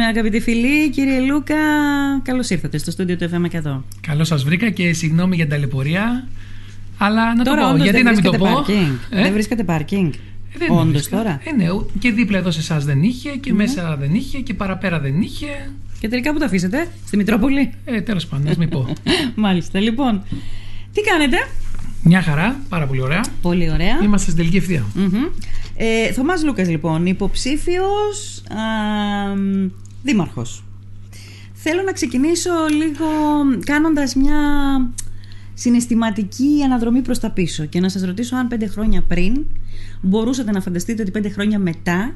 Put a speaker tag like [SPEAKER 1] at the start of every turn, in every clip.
[SPEAKER 1] χαιρετίζουμε αγαπητοί φίλοι. Κύριε Λούκα, καλώς ήρθατε στο στούντιο του FM 100.
[SPEAKER 2] Καλώς σας βρήκα και συγγνώμη για την ταλαιπωρία. Αλλά να
[SPEAKER 1] Τώρα,
[SPEAKER 2] το πω,
[SPEAKER 1] όντως,
[SPEAKER 2] γιατί
[SPEAKER 1] δεν
[SPEAKER 2] να μην το πω;
[SPEAKER 1] βρίσκεται parking.
[SPEAKER 2] Ε;
[SPEAKER 1] Δεν βρίσκεται πάρκινγκ.
[SPEAKER 2] Ε, δεν
[SPEAKER 1] Όντως
[SPEAKER 2] βρίσκεται.
[SPEAKER 1] τώρα.
[SPEAKER 2] Ε, ναι, και δίπλα εδώ σε εσάς δεν είχε και μέσα δεν είχε και παραπέρα δεν είχε.
[SPEAKER 1] Και τελικά που το αφήσετε, στη Μητρόπολη;
[SPEAKER 2] Ε, τέλος πάντων, ας μην πω.
[SPEAKER 1] Μάλιστα, λοιπόν. Τι κάνετε,
[SPEAKER 2] Μια χαρά, πάρα πολύ ωραία.
[SPEAKER 1] Πολύ ωραία.
[SPEAKER 2] Είμαστε στην τελική ευθεία.
[SPEAKER 1] Μμμ. Ε, Θωμάς Λούκας λοιπόν, υποψήφιος α, μ, δήμαρχος. Θέλω να ξεκινήσω λίγο κάνοντας μια συναισθηματική αναδρομή προς τα πίσω και να σας ρωτήσω αν πέντε χρόνια πριν μπορούσατε να φανταστείτε ότι πέντε χρόνια μετά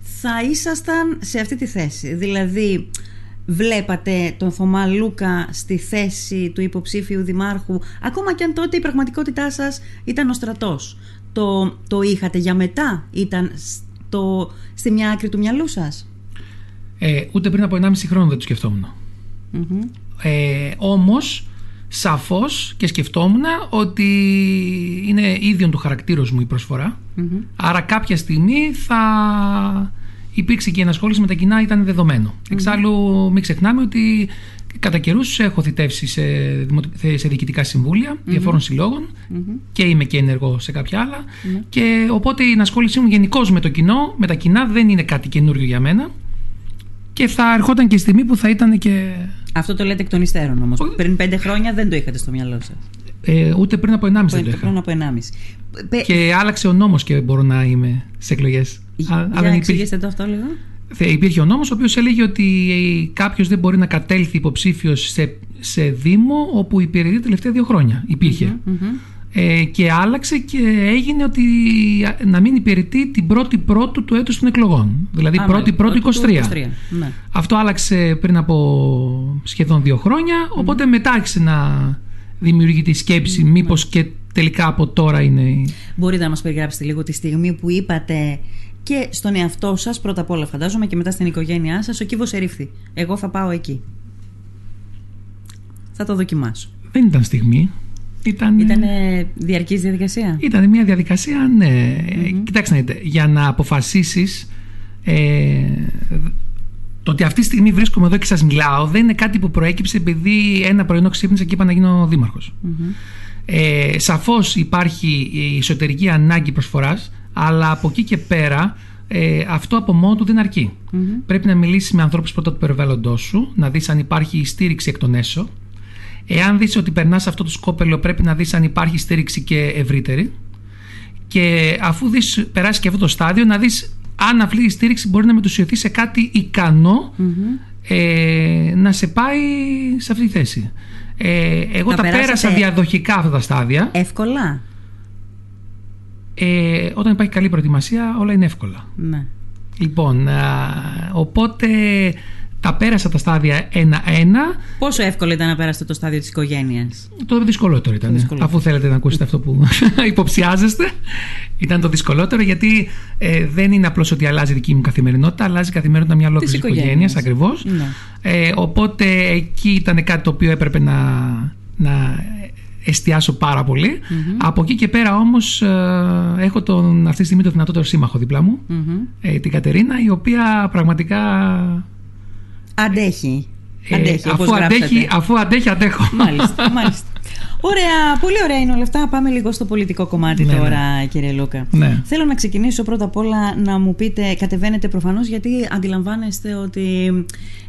[SPEAKER 1] θα ήσασταν σε αυτή τη θέση. Δηλαδή βλέπατε τον Θωμά Λούκα στη θέση του υποψήφιου δημάρχου ακόμα και αν τότε η πραγματικότητά σας ήταν ο στρατός. Το, το είχατε για μετά, ήταν στο, στη μια άκρη του μυαλού σας;
[SPEAKER 2] Ε, ούτε πριν από 1,5 χρόνο δεν το σκεφτόμουν.
[SPEAKER 1] Μμμ.
[SPEAKER 2] Ε, όμως σαφώς και σκεφτόμουν ότι είναι ίδιον του χαρακτήρος μου η προσφορά
[SPEAKER 1] Μμμ.
[SPEAKER 2] άρα κάποια στιγμή θα υπήρξε και η ενασχόληση με τα κοινά ήταν δεδομένο. Εξάλλου μην ξεχνάμε ότι κατά καιρούς έχω θητεύσει σε, δημο- σε διοικητικά συμβούλια διαφόρων συλλόγων και είμαι και ενεργό σε κάποια άλλα και οπότε η ενασχόλησή μου γενικώς με το κοινό, με τα κοινά δεν είναι κάτι καινούριο για μένα και θα ερχόταν και η στιγμή που θα ήταν και
[SPEAKER 1] Αυτό το λέτε εκ των υστέρων όμως.
[SPEAKER 2] Όχι.
[SPEAKER 1] Πριν πέντε χρόνια δεν το είχατε στο μυαλό σας.
[SPEAKER 2] ε, ούτε πριν από 1,5 δεν το είχα.
[SPEAKER 1] Πριν από 1,5. Πε-
[SPEAKER 2] Και άλλαξε ο νόμος και μπορώ να είμαι σε εκλογές.
[SPEAKER 1] Για
[SPEAKER 2] Α- αλλά
[SPEAKER 1] να
[SPEAKER 2] υπήρχε-
[SPEAKER 1] εξηγήσετε το αυτό λίγο.
[SPEAKER 2] Θε- υπήρχε ο νόμος ο οποίος έλεγε ότι κάποιος δεν μπορεί να κατέλθει υποψήφιος σε, σε δήμο όπου υπηρετεί τα τελευταία δύο χρόνια. Υπήρχε.
[SPEAKER 1] Μμμ.
[SPEAKER 2] Ε, και άλλαξε και έγινε ότι να μην υπηρετεί την πρώτη πρώτου του έτους των εκλογών. Δηλαδή
[SPEAKER 1] Α,
[SPEAKER 2] πρώτη
[SPEAKER 1] μάλιστα.
[SPEAKER 2] πρώτη
[SPEAKER 1] Του
[SPEAKER 2] 23.
[SPEAKER 1] 23. Ναι.
[SPEAKER 2] Αυτό άλλαξε πριν από σχεδόν δύο χρόνια, οπότε μετά άρχισε να δημιουργείται η σκέψη μήπως και τελικά από τώρα είναι... η-
[SPEAKER 1] Μπορείτε να μας περιγράψετε λίγο τη στιγμή που είπατε και στον εαυτό σας πρώτα απ' όλα φαντάζομαι και μετά στην οικογένειά σας ο κύβος ερήφθη. Εγώ θα πάω εκεί. Θα το δοκιμάσω.
[SPEAKER 2] Δεν ήταν στιγμή. Ήταν,
[SPEAKER 1] Ήταν διαρκής διαδικασία;
[SPEAKER 2] ήταν μια διαδικασία, ναι. Ε, Κοιτάξτε να δείτε, για να αποφασίσεις ε, το ότι αυτή τη στιγμή βρίσκομαι εδώ και σας μιλάω δεν είναι κάτι που προέκυψε επειδή ένα πρωινό ξύπνησα και είπα να γίνω δήμαρχος. Ε, σαφώς υπάρχει η εσωτερική ανάγκη προσφοράς αλλά από εκεί και πέρα ε, αυτό από μόνο του δεν αρκει Πρέπει να μιλήσεις με ανθρώπους πρώτα του περιβάλλοντός σου, να δεις αν υπάρχει στήριξη εκ των έσω. Εάν δεις ότι περνάς αυτό το σκόπελο πρέπει να δεις αν υπάρχει στήριξη και ευρύτερη. Και αφού δεις, περάσεις και αυτό το στάδιο να δεις αν αυτή η στήριξη μπορεί να μετουσιωθεί σε κάτι ικανό ε, να σε πάει σε αυτή τη θέση. Ε, εγώ
[SPEAKER 1] Τα
[SPEAKER 2] τα,
[SPEAKER 1] περάσατε-
[SPEAKER 2] πέρασα διαδοχικά αυτά τα στάδια.
[SPEAKER 1] Εύκολα;
[SPEAKER 2] Ε, όταν υπάρχει καλή προετοιμασία όλα είναι εύκολα.
[SPEAKER 1] Ναι.
[SPEAKER 2] Λοιπόν, α, οπότε τα πέρασα τα στάδια ένα-ένα.
[SPEAKER 1] Πόσο εύκολο ήταν να περάσετε το στάδιο της οικογένειας;
[SPEAKER 2] Το δυσκολότερο ήταν.
[SPEAKER 1] δυσκολότερο.
[SPEAKER 2] Αφού θέλετε να ακούσετε αυτό που υποψιάζεστε, ήταν το δυσκολότερο γιατί ε, δεν είναι απλώς ότι αλλάζει η δική μου καθημερινότητα, αλλάζει η καθημερινότητα μια ολόκληρη
[SPEAKER 1] Της
[SPEAKER 2] οικογένειας
[SPEAKER 1] οικογένειας.
[SPEAKER 2] ακριβώς.
[SPEAKER 1] Ναι.
[SPEAKER 2] Ε, οπότε εκεί ήταν κάτι το οποίο έπρεπε να, να εστιάσω πάρα πολύ. Από εκεί και πέρα όμως ε, έχω τον, αυτή τη στιγμή το δυνατότερο σύμμαχο δίπλα μου,
[SPEAKER 1] Μμμ.
[SPEAKER 2] ε, την Κατερίνα, η οποία πραγματικά
[SPEAKER 1] Αντέχει.
[SPEAKER 2] ε,
[SPEAKER 1] Αντέχει, όπως
[SPEAKER 2] αφού, αντέχει,
[SPEAKER 1] γράψατε.
[SPEAKER 2] αφού αντέχει, αντέχω.
[SPEAKER 1] Μάλιστα, μάλιστα. Ωραία, πολύ ωραία είναι όλα αυτά. Πάμε λίγο στο πολιτικό κομμάτι
[SPEAKER 2] Ναι,
[SPEAKER 1] τώρα, κύριε Λούκα.
[SPEAKER 2] Ναι.
[SPEAKER 1] Θέλω να ξεκινήσω πρώτα απ' όλα να μου πείτε, κατεβαίνετε προφανώς γιατί αντιλαμβάνεστε ότι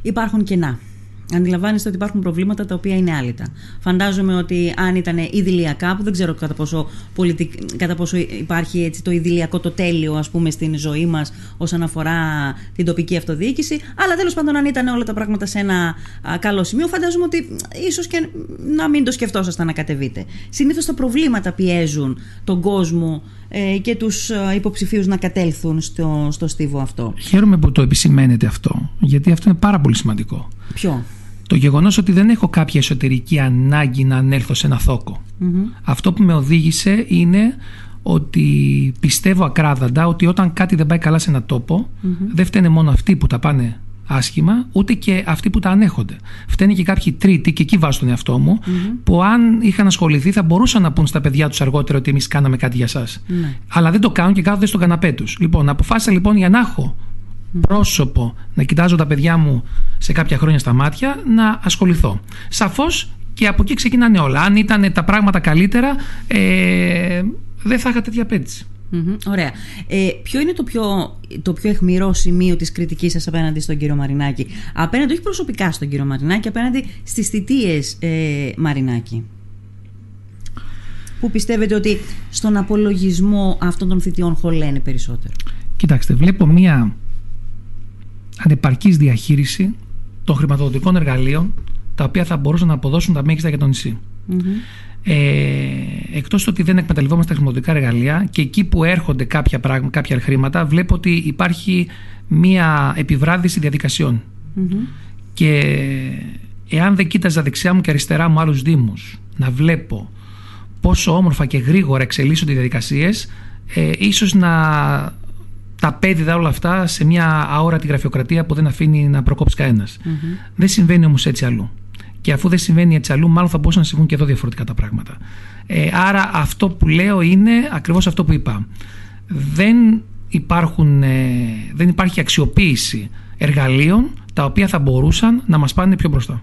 [SPEAKER 1] υπάρχουν κενά. Αντιλαμβάνεστε ότι υπάρχουν προβλήματα τα οποία είναι άλυτα. Φαντάζομαι ότι αν ήταν ιδηλιακά, που δεν ξέρω κατά πόσο, πολιτικ... κατά πόσο υπάρχει έτσι το ιδηλιακό το τέλειο ας πούμε στην ζωή μας όσον αφορά την τοπική αυτοδιοίκηση, αλλά τέλος πάντων αν ήταν όλα τα πράγματα σε ένα α, καλό σημείο, φαντάζομαι ότι ίσως και να μην το σκεφτόσασταν να κατεβείτε. Συνήθως τα προβλήματα πιέζουν τον κόσμο ε, και τους ε, υποψηφίους να κατέλθουν στο, στο στίβο αυτό.
[SPEAKER 2] Χαίρομαι που το επισημαίνετε αυτό, γιατί αυτό είναι πάρα πολύ σημαντικό.
[SPEAKER 1] Ποιο;
[SPEAKER 2] Το γεγονός ότι δεν έχω κάποια εσωτερική ανάγκη να ανέλθω σε ένα θόκο. Αυτό που με οδήγησε είναι ότι πιστεύω ακράδαντα ότι όταν κάτι δεν πάει καλά σε ένα τοπο δεν φταίνε μόνο αυτοί που τα πάνε άσχημα, ούτε και αυτοί που τα ανέχονται. Φταίνε και κάποιοι τρίτοι, και εκεί βάζω τον εαυτό μου, που αν είχαν ασχοληθεί θα μπορούσαν να πούν στα παιδιά τους αργότερα ότι εμείς κάναμε κάτι για εσά. Αλλά δεν το κάνουν και κάθονται στον καναπέ τους. Λοιπόν, αποφάσισα λοιπόν για να έχω πρόσωπο, να κοιτάζω τα παιδιά μου σε κάποια χρόνια στα μάτια, να ασχοληθώ. Σαφώς και από εκεί ξεκινάνε όλα. Αν ήταν τα πράγματα καλύτερα, ε, δεν θα είχα τέτοια απέτηση.
[SPEAKER 1] ωραία. Ε, ποιο είναι το πιο, το πιο αιχμηρό σημείο της κριτικής σας απέναντι στον κύριο Μαρινάκη; Απέναντι, όχι προσωπικά στον κύριο Μαρινάκη, απέναντι στις θητείες ε, Μαρινάκη. Που πιστεύετε ότι στον απολογισμό αυτών των θητιών χωλένε περισσότερο;
[SPEAKER 2] Κοιτάξτε, βλέπω μία ανεπαρκής διαχείριση των χρηματοδοτικών εργαλείων τα οποία θα μπορούσαν να αποδώσουν τα μέγιστα για το νησί. Mm-hmm. Ε, εκτός ότι δεν εκμεταλλευόμαστε τα χρηματοδοτικά εργαλεία και εκεί που έρχονται κάποια, πράγμα, κάποια χρήματα βλέπω ότι υπάρχει μία επιβράδυση διαδικασιών. Και εάν δεν κοίταζα δεξιά μου και αριστερά μου άλλους δήμους να βλέπω πόσο όμορφα και γρήγορα εξελίσσονται οι διαδικασίες ε, ίσως να τα πέδιδα όλα αυτά σε μια αόρατη γραφειοκρατία που δεν αφήνει να προκόψει κανένας. Δεν συμβαίνει όμως έτσι αλλού. Και αφού δεν συμβαίνει έτσι αλλού, μάλλον θα μπορούσαν να συμβούν και εδώ διαφορετικά τα πράγματα. Ε, άρα αυτό που λέω είναι ακριβώς αυτό που είπα. Δεν, υπάρχουν, ε, δεν υπάρχει αξιοποίηση εργαλείων τα οποία θα μπορούσαν να μας πάνε πιο μπροστά.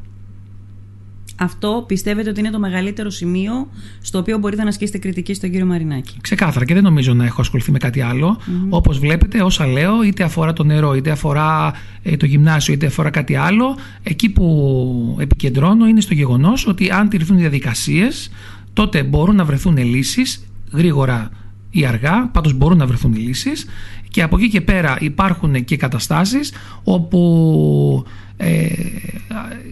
[SPEAKER 1] Αυτό πιστεύετε ότι είναι το μεγαλύτερο σημείο στο οποίο μπορείτε να ασκήσετε κριτική στον κύριο Μαρινάκη;
[SPEAKER 2] Ξεκάθαρα και δεν νομίζω να έχω ασχοληθεί με κάτι άλλο. Mm-hmm. Όπως βλέπετε, όσα λέω, είτε αφορά το νερό, είτε αφορά ε, το γυμνάσιο, είτε αφορά κάτι άλλο, εκεί που επικεντρώνω είναι στο γεγονός ότι αν τηρηθούν οι διαδικασίες, τότε μπορούν να βρεθούν λύσεις γρήγορα ή αργά, πάντως μπορούν να βρεθούν λύσεις και από εκεί και πέρα υπάρχουν και καταστάσεις όπου ε,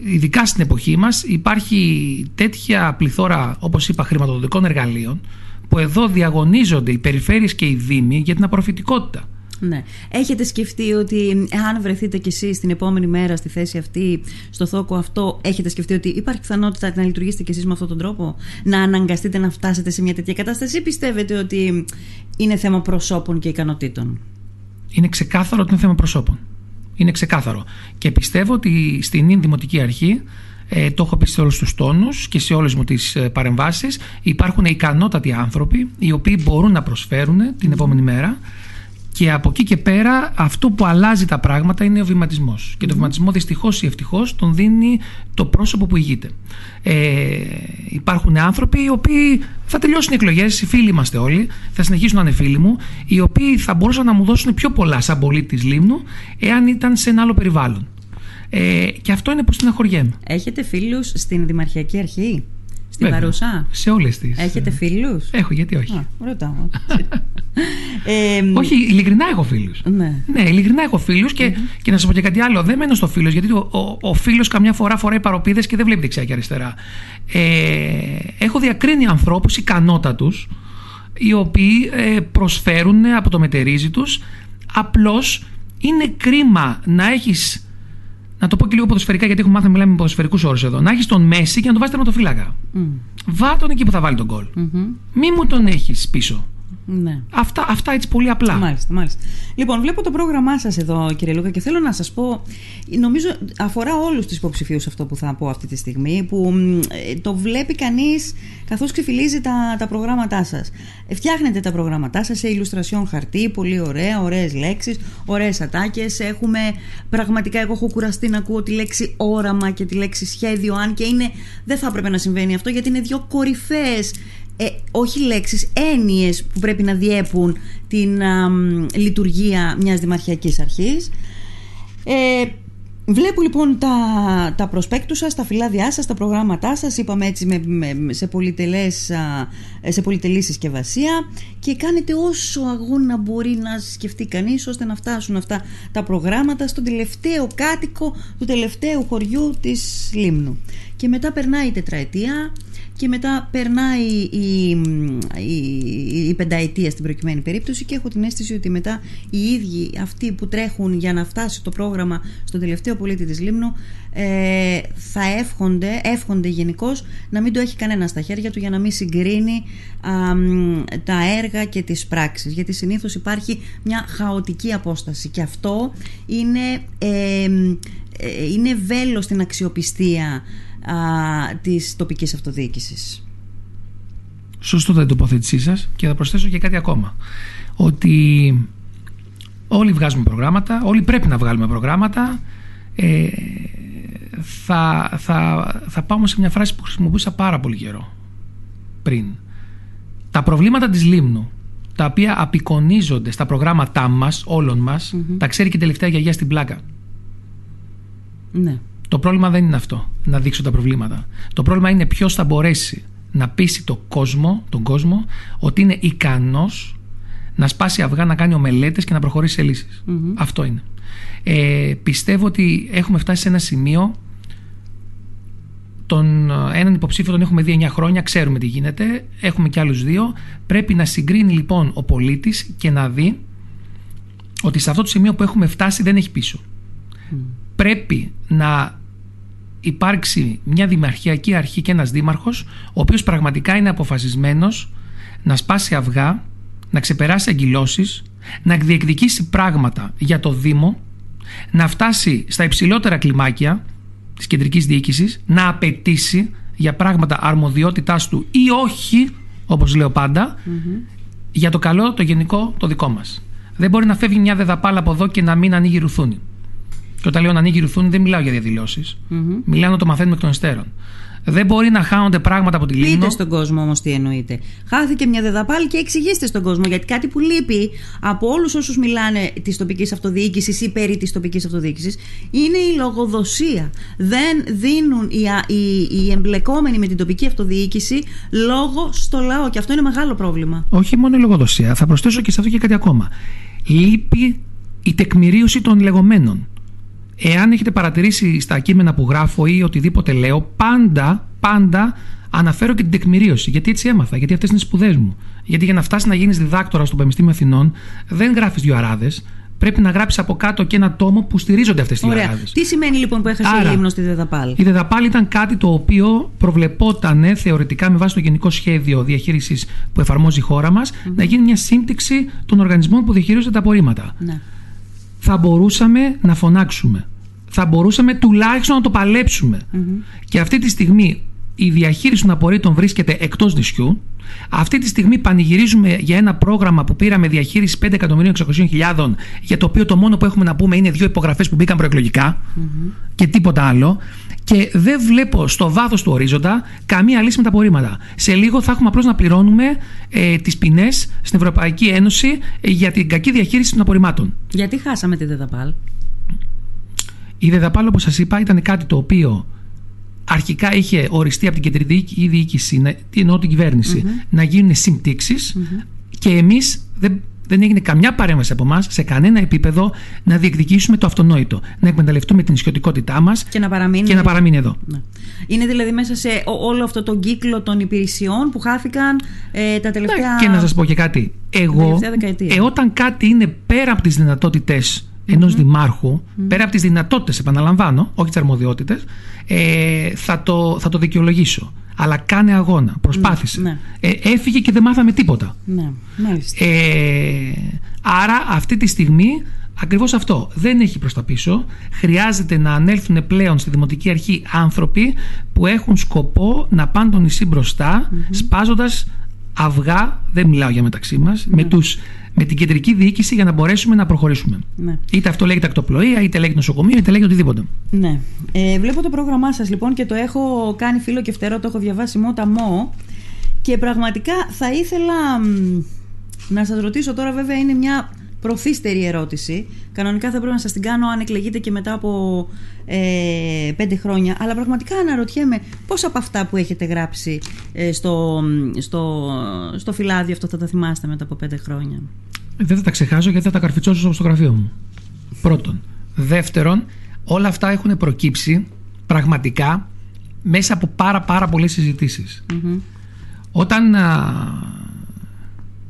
[SPEAKER 2] ειδικά στην εποχή μας υπάρχει τέτοια πληθώρα όπως είπα χρηματοδοτικών εργαλείων που εδώ διαγωνίζονται οι περιφέρειες και οι δήμοι για την απορροφητικότητα.
[SPEAKER 1] Ναι. Έχετε σκεφτεί ότι αν βρεθείτε κι εσείς την επόμενη μέρα στη θέση αυτή, στο θόκο αυτό, έχετε σκεφτεί ότι υπάρχει πιθανότητα να λειτουργήσετε κι εσείς με αυτόν τον τρόπο, να αναγκαστείτε να φτάσετε σε μια τέτοια κατάσταση, ή πιστεύετε ότι είναι θέμα προσώπων και ικανοτήτων;
[SPEAKER 2] Είναι ξεκάθαρο ότι είναι θέμα προσώπων. Είναι ξεκάθαρο. Και πιστεύω ότι στην Δημοτική Αρχή ε, το έχω πει σε όλους τους τόνους και σε όλες μου τις ε, παρεμβάσεις υπάρχουν ικανότατοι άνθρωποι οι οποίοι μπορούν να προσφέρουν την επόμενη μέρα και από εκεί και πέρα αυτό που αλλάζει τα πράγματα είναι ο βηματισμός. Και το βηματισμό δυστυχώς ή ευτυχώς τον δίνει το πρόσωπο που ηγείται. Ε, υπάρχουν άνθρωποι οι οποίοι θα τελειώσουν οι εκλογές, οι φίλοι είμαστε όλοι, θα συνεχίσουν να είναι φίλοι μου, οι οποίοι θα μπορούσαν να μου δώσουν πιο πολλά σαν πολίτη Λίμνου, εάν ήταν σε ένα άλλο περιβάλλον. Ε, και αυτό είναι που στεναχωριέμαι.
[SPEAKER 1] Έχετε φίλους στην Δημαρχιακή Αρχή; Στην Παρούσα;
[SPEAKER 2] Σε όλες τις.
[SPEAKER 1] Έχετε φίλους;
[SPEAKER 2] Έχω, γιατί όχι.
[SPEAKER 1] Α, ρωτάω.
[SPEAKER 2] ε, όχι, ειλικρινά έχω φίλους. Ναι. ναι, ειλικρινά έχω φίλους και, mm-hmm. και να σας πω και κάτι άλλο. Δεν μένω στο φίλος, γιατί ο, ο, ο φίλος καμιά φορά φοράει παροπίδες και δεν βλέπει δεξιά και αριστερά. Ε, έχω διακρίνει ανθρώπους ικανότατους οι οποίοι ε, προσφέρουν από το μετερίζει τους. Απλώς είναι κρίμα να έχεις να το πω και λίγο ποδοσφαιρικά, γιατί έχουμε μάθει να μιλάμε με ποδοσφαιρικούς όρους εδώ. Να έχεις τον Μέση και να τον βάζεις τερματοφύλακα. Mm. Βά τον εκεί που θα βάλει τον κολ. Mm-hmm. Μη μου τον έχεις πίσω. Ναι. Αυτά, αυτά έτσι πολύ απλά.
[SPEAKER 1] Μάλιστα, μάλιστα. Λοιπόν, βλέπω το πρόγραμμά σας εδώ, κύριε Λούκα, και θέλω να σας πω. Νομίζω αφορά όλους τους υποψηφίους αυτό που θα πω αυτή τη στιγμή, που ε, το βλέπει κανείς καθώς ξεφυλίζει τα, τα προγράμματά σας. Φτιάχνετε τα προγράμματά σας σε ηλουστρασιόν χαρτί, πολύ ωραία, ωραίες λέξεις, ωραίες ατάκες. Έχουμε πραγματικά, εγώ έχω κουραστεί να ακούω τη λέξη όραμα και τη λέξη σχέδιο, αν και είναι, δεν θα έπρεπε να συμβαίνει αυτό, γιατί είναι δύο κορυφαίες ε, όχι λέξεις, έννοιες που πρέπει να διέπουν την λειτουργία μιας δημαρχιακής αρχής. Ε, Βλέπω λοιπόν τα, τα προσπέκτους σας, τα φυλάδια σας, τα προγράμματά σας, είπαμε έτσι με, σε, πολυτελές, σε πολυτελή συσκευασία και κάνετε όσο αγώνα μπορεί να σκεφτεί κανείς ώστε να φτάσουν αυτά τα προγράμματα στον τελευταίο κάτοικο του τελευταίου χωριού της Λίμνου. Και μετά περνάει η τετραετία, και μετά περνάει η, η, η, πενταετία στην προκειμένη περίπτωση και έχω την αίσθηση ότι μετά οι ίδιοι αυτοί που τρέχουν για να φτάσει το πρόγραμμα στον τελευταίο πολίτη της Λίμνου ε, θα εύχονται, εύχονται γενικώς να μην το έχει κανένας στα χέρια του για να μην συγκρίνει τα έργα και τις πράξεις. Γιατί συνήθως υπάρχει μια χαοτική απόσταση και αυτό είναι, ε, ε είναι βέλος στην αξιοπιστία α, της τοπικής αυτοδιοίκησης.
[SPEAKER 2] Σωστό την τοποθέτησή σας και θα προσθέσω και κάτι ακόμα. Ότι Όλοι βγάζουμε προγράμματα, όλοι πρέπει να βγάλουμε προγράμματα. Ε, θα, θα, θα πάω σε μια φράση που χρησιμοποιούσα πάρα πολύ καιρό πριν. Τα προβλήματα της Λίμνου, τα οποία απεικονίζονται στα προγράμματά μας, όλων μας, τα ξέρει και η τελευταία γιαγιά στην πλάκα.
[SPEAKER 1] Ναι.
[SPEAKER 2] Το πρόβλημα δεν είναι αυτό, να δείξω τα προβλήματα. Το πρόβλημα είναι ποιος θα μπορέσει να πείσει το κόσμο, τον κόσμο ότι είναι ικανός να σπάσει αυγά, να κάνει ομελέτες και να προχωρήσει σε λυσεις Αυτό είναι. Ε, πιστεύω ότι έχουμε φτάσει σε ένα σημείο τον, έναν υποψήφιο τον έχουμε δει 9 χρόνια, ξέρουμε τι γίνεται, έχουμε και άλλους δύο. Πρέπει να συγκρίνει λοιπόν ο πολίτης και να δει ότι σε αυτό το σημείο που έχουμε φτάσει δεν έχει πίσω. Πρέπει να υπάρξει μια δημαρχιακή αρχή και ένας δήμαρχος ο οποίος πραγματικά είναι αποφασισμένος να σπάσει αυγά, να ξεπεράσει αγκυλώσεις, να διεκδικήσει πράγματα για το Δήμο, να φτάσει στα υψηλότερα κλιμάκια της κεντρικής διοίκησης, να απαιτήσει για πράγματα αρμοδιότητάς του ή όχι, όπως λέω για το καλό, το γενικό, το δικό μας. Δεν μπορεί να φεύγει μια δεδαπάλα από εδώ και να μην ανοίγει ρουθούνη. Και όταν λέω να ανοίγει ρουθούνη, δεν μιλάω για διαδηλώσεις. Mm-hmm. Μιλάω να το μαθαίνουμε εκ των υστέρων. Δεν μπορεί να χάνονται πράγματα από τη Λίμνο.
[SPEAKER 1] Πείτε στον κόσμο όμως τι εννοείτε. Χάθηκε μια δεδαπάλη και εξηγήστε στον κόσμο. Γιατί κάτι που λείπει από όλους όσους μιλάνε της τοπικής αυτοδιοίκησης ή περί της τοπικής αυτοδιοίκησης είναι η λογοδοσία. Δεν δίνουν οι, οι, οι εμπλεκόμενοι με την τοπική αυτοδιοίκηση λόγο στο λαό. Και αυτό είναι μεγάλο πρόβλημα.
[SPEAKER 2] Όχι μόνο η λογοδοσία. Θα προσθέσω και σε αυτό και κάτι ακόμα. Λείπει η τεκμηρίωση των λεγόμενων. Εάν έχετε παρατηρήσει στα κείμενα που γράφω ή οτιδήποτε λέω, πάντα, πάντα αναφέρω και την τεκμηρίωση. Γιατί έτσι έμαθα, γιατί αυτές είναι σπουδές μου. Γιατί για να φτάσεις να γίνεις διδάκτορα στο Πανεπιστήμιο Αθηνών, δεν γράφεις δύο αράδες. Πρέπει να γράψεις από κάτω και ένα τόμο που στηρίζονται αυτές τι αράδες.
[SPEAKER 1] Τι σημαίνει λοιπόν που έχασε Άρα, η λίμνο στη Δεδαπάλ;
[SPEAKER 2] Η Δεδαπάλ ήταν κάτι το οποίο προβλεπόταν θεωρητικά με βάση το γενικό σχέδιο διαχείρισης που εφαρμόζει η χώρα μας να γίνει μια σύμπτυξη των οργανισμών που διαχειρίζονται τα απορρίμματα. Ναι. Θα μπορούσαμε να φωνάξουμε θα μπορούσαμε τουλάχιστον να το παλεψουμε Και αυτή τη στιγμή η διαχείριση των απορρίτων βρίσκεται εκτός νησιού. Αυτή τη στιγμή πανηγυρίζουμε για ένα πρόγραμμα που πήραμε διαχείριση 5.600.000 για το οποίο το μόνο που έχουμε να πούμε είναι δύο υπογραφές που μπήκαν και τίποτα άλλο. Και δεν βλέπω στο βάθος του ορίζοντα καμία λύση με τα απορρίμματα. Σε λίγο θα έχουμε απλώς να πληρώνουμε ε, τις ποινές στην Ευρωπαϊκή Ένωση για την κακή διαχείριση των απορριμμάτων.
[SPEAKER 1] Γιατί χάσαμε τη ΔΕΔΑΠΑΛ.
[SPEAKER 2] Η ΔΕΔΑΠΑΛ, όπως σας είπα, ήταν κάτι το οποίο αρχικά είχε οριστεί από την κεντρική διοίκηση, τι εννοώ την κυβερνηση να γίνουν και εμείς δεν, δεν έγινε καμιά παρέμβαση από εμάς σε κανένα επίπεδο να διεκδικήσουμε το αυτονόητο. Να εκμεταλλευτούμε την ισιωτικότητά μας
[SPEAKER 1] και, να παραμείνει...
[SPEAKER 2] και να παραμείνει εδώ. Ναι.
[SPEAKER 1] Είναι δηλαδή μέσα σε όλο αυτό τον κύκλο των υπηρεσιών που χάθηκαν ε, τα τελευταία.
[SPEAKER 2] Και να σας πω και κάτι. Εγώ, ε, όταν κάτι είναι πέρα από τις δυνατότητες ενός mm-hmm. δημάρχου, πέρα από τις δυνατότητες, επαναλαμβάνω, όχι τις αρμοδιότητες, ε, θα, το, θα το δικαιολογήσω. Αλλά κάνε αγώνα. Προσπάθησε. Ναι. Ε, έφυγε και δεν μάθαμε τίποτα.
[SPEAKER 1] Ναι,
[SPEAKER 2] ε, άρα αυτή τη στιγμή ακριβώς αυτό δεν έχει προς τα πίσω. Χρειάζεται να ανέλθουν πλέον στη Δημοτική Αρχή άνθρωποι που έχουν σκοπό να πάνε το νησί μπροστά mm-hmm. σπάζοντας αυγά, δεν μιλάω για μεταξύ μας, με τους με την κεντρική διοίκηση για να μπορέσουμε να προχωρήσουμε. Ναι. Είτε αυτό λέγεται ακτοπλοεία, είτε λέγεται νοσοκομείο, είτε λέγεται οτιδήποτε.
[SPEAKER 1] Ναι. Ε, βλέπω το πρόγραμμά σας λοιπόν και το έχω κάνει φίλο και φτερό, το έχω διαβάσει μότα μό. Και πραγματικά θα ήθελα να σας ρωτήσω τώρα βέβαια είναι μια προθύστερη ερώτηση. Κανονικά θα πρέπει να σας την κάνω αν εκλεγείτε και μετά από ε, πέντε χρόνια. Αλλά πραγματικά αναρωτιέμαι πόσα από αυτά που έχετε γράψει ε, στο, στο, στο φυλάδιο αυτό θα τα θυμάστε μετά από πέντε χρόνια.
[SPEAKER 2] Δεν θα τα ξεχάσω γιατί θα τα καρφιτσώσω στο γραφείο μου. Πρώτον. Δεύτερον, όλα αυτά έχουν προκύψει πραγματικά μέσα από πάρα πάρα πολλές Όταν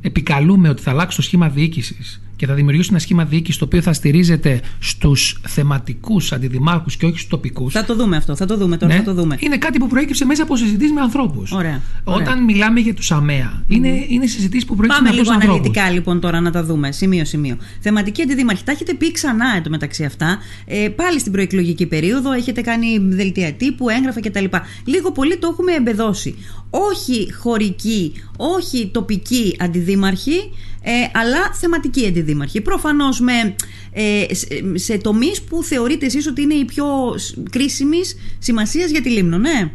[SPEAKER 2] επικαλούμε ότι θα αλλάξει το σχήμα διοίκησης και θα δημιουργήσει ένα σχήμα διοίκησης το οποίο θα στηρίζεται στους θεματικούς αντιδημάρχους και όχι στους τοπικούς.
[SPEAKER 1] Θα το δούμε αυτό, θα το δούμε τώρα.
[SPEAKER 2] Ναι.
[SPEAKER 1] Θα το δούμε.
[SPEAKER 2] Είναι κάτι που προέκυψε μέσα από συζητήσεις με ανθρώπους.
[SPEAKER 1] Ωραία.
[SPEAKER 2] Όταν μιλάμε για τους ΑΜΕΑ, είναι, mm. είναι συζητήσεις που προέκυψαν
[SPEAKER 1] από
[SPEAKER 2] ανθρώπου.
[SPEAKER 1] Πάμε λίγο αναλυτικά λοιπόν τώρα να τα δούμε, σημείο-σημείο. Θεματική αντιδημάρχη. Τα έχετε πει ξανά μεταξύ αυτά. Ε, πάλι στην προεκλογική περίοδο έχετε κάνει δελτία τύπου, έγγραφα κτλ. Λίγο πολύ το έχουμε εμπεδώσει. Όχι χωρική, όχι τοπική αντιδήμαρχη, ε, αλλά θεματική αντιδήμαρχη. Προφανώς με, ε, σε τομείς που θεωρείτε εσείς ότι είναι οι πιο κρίσιμης σημασίας για τη Λίμνο, ναι;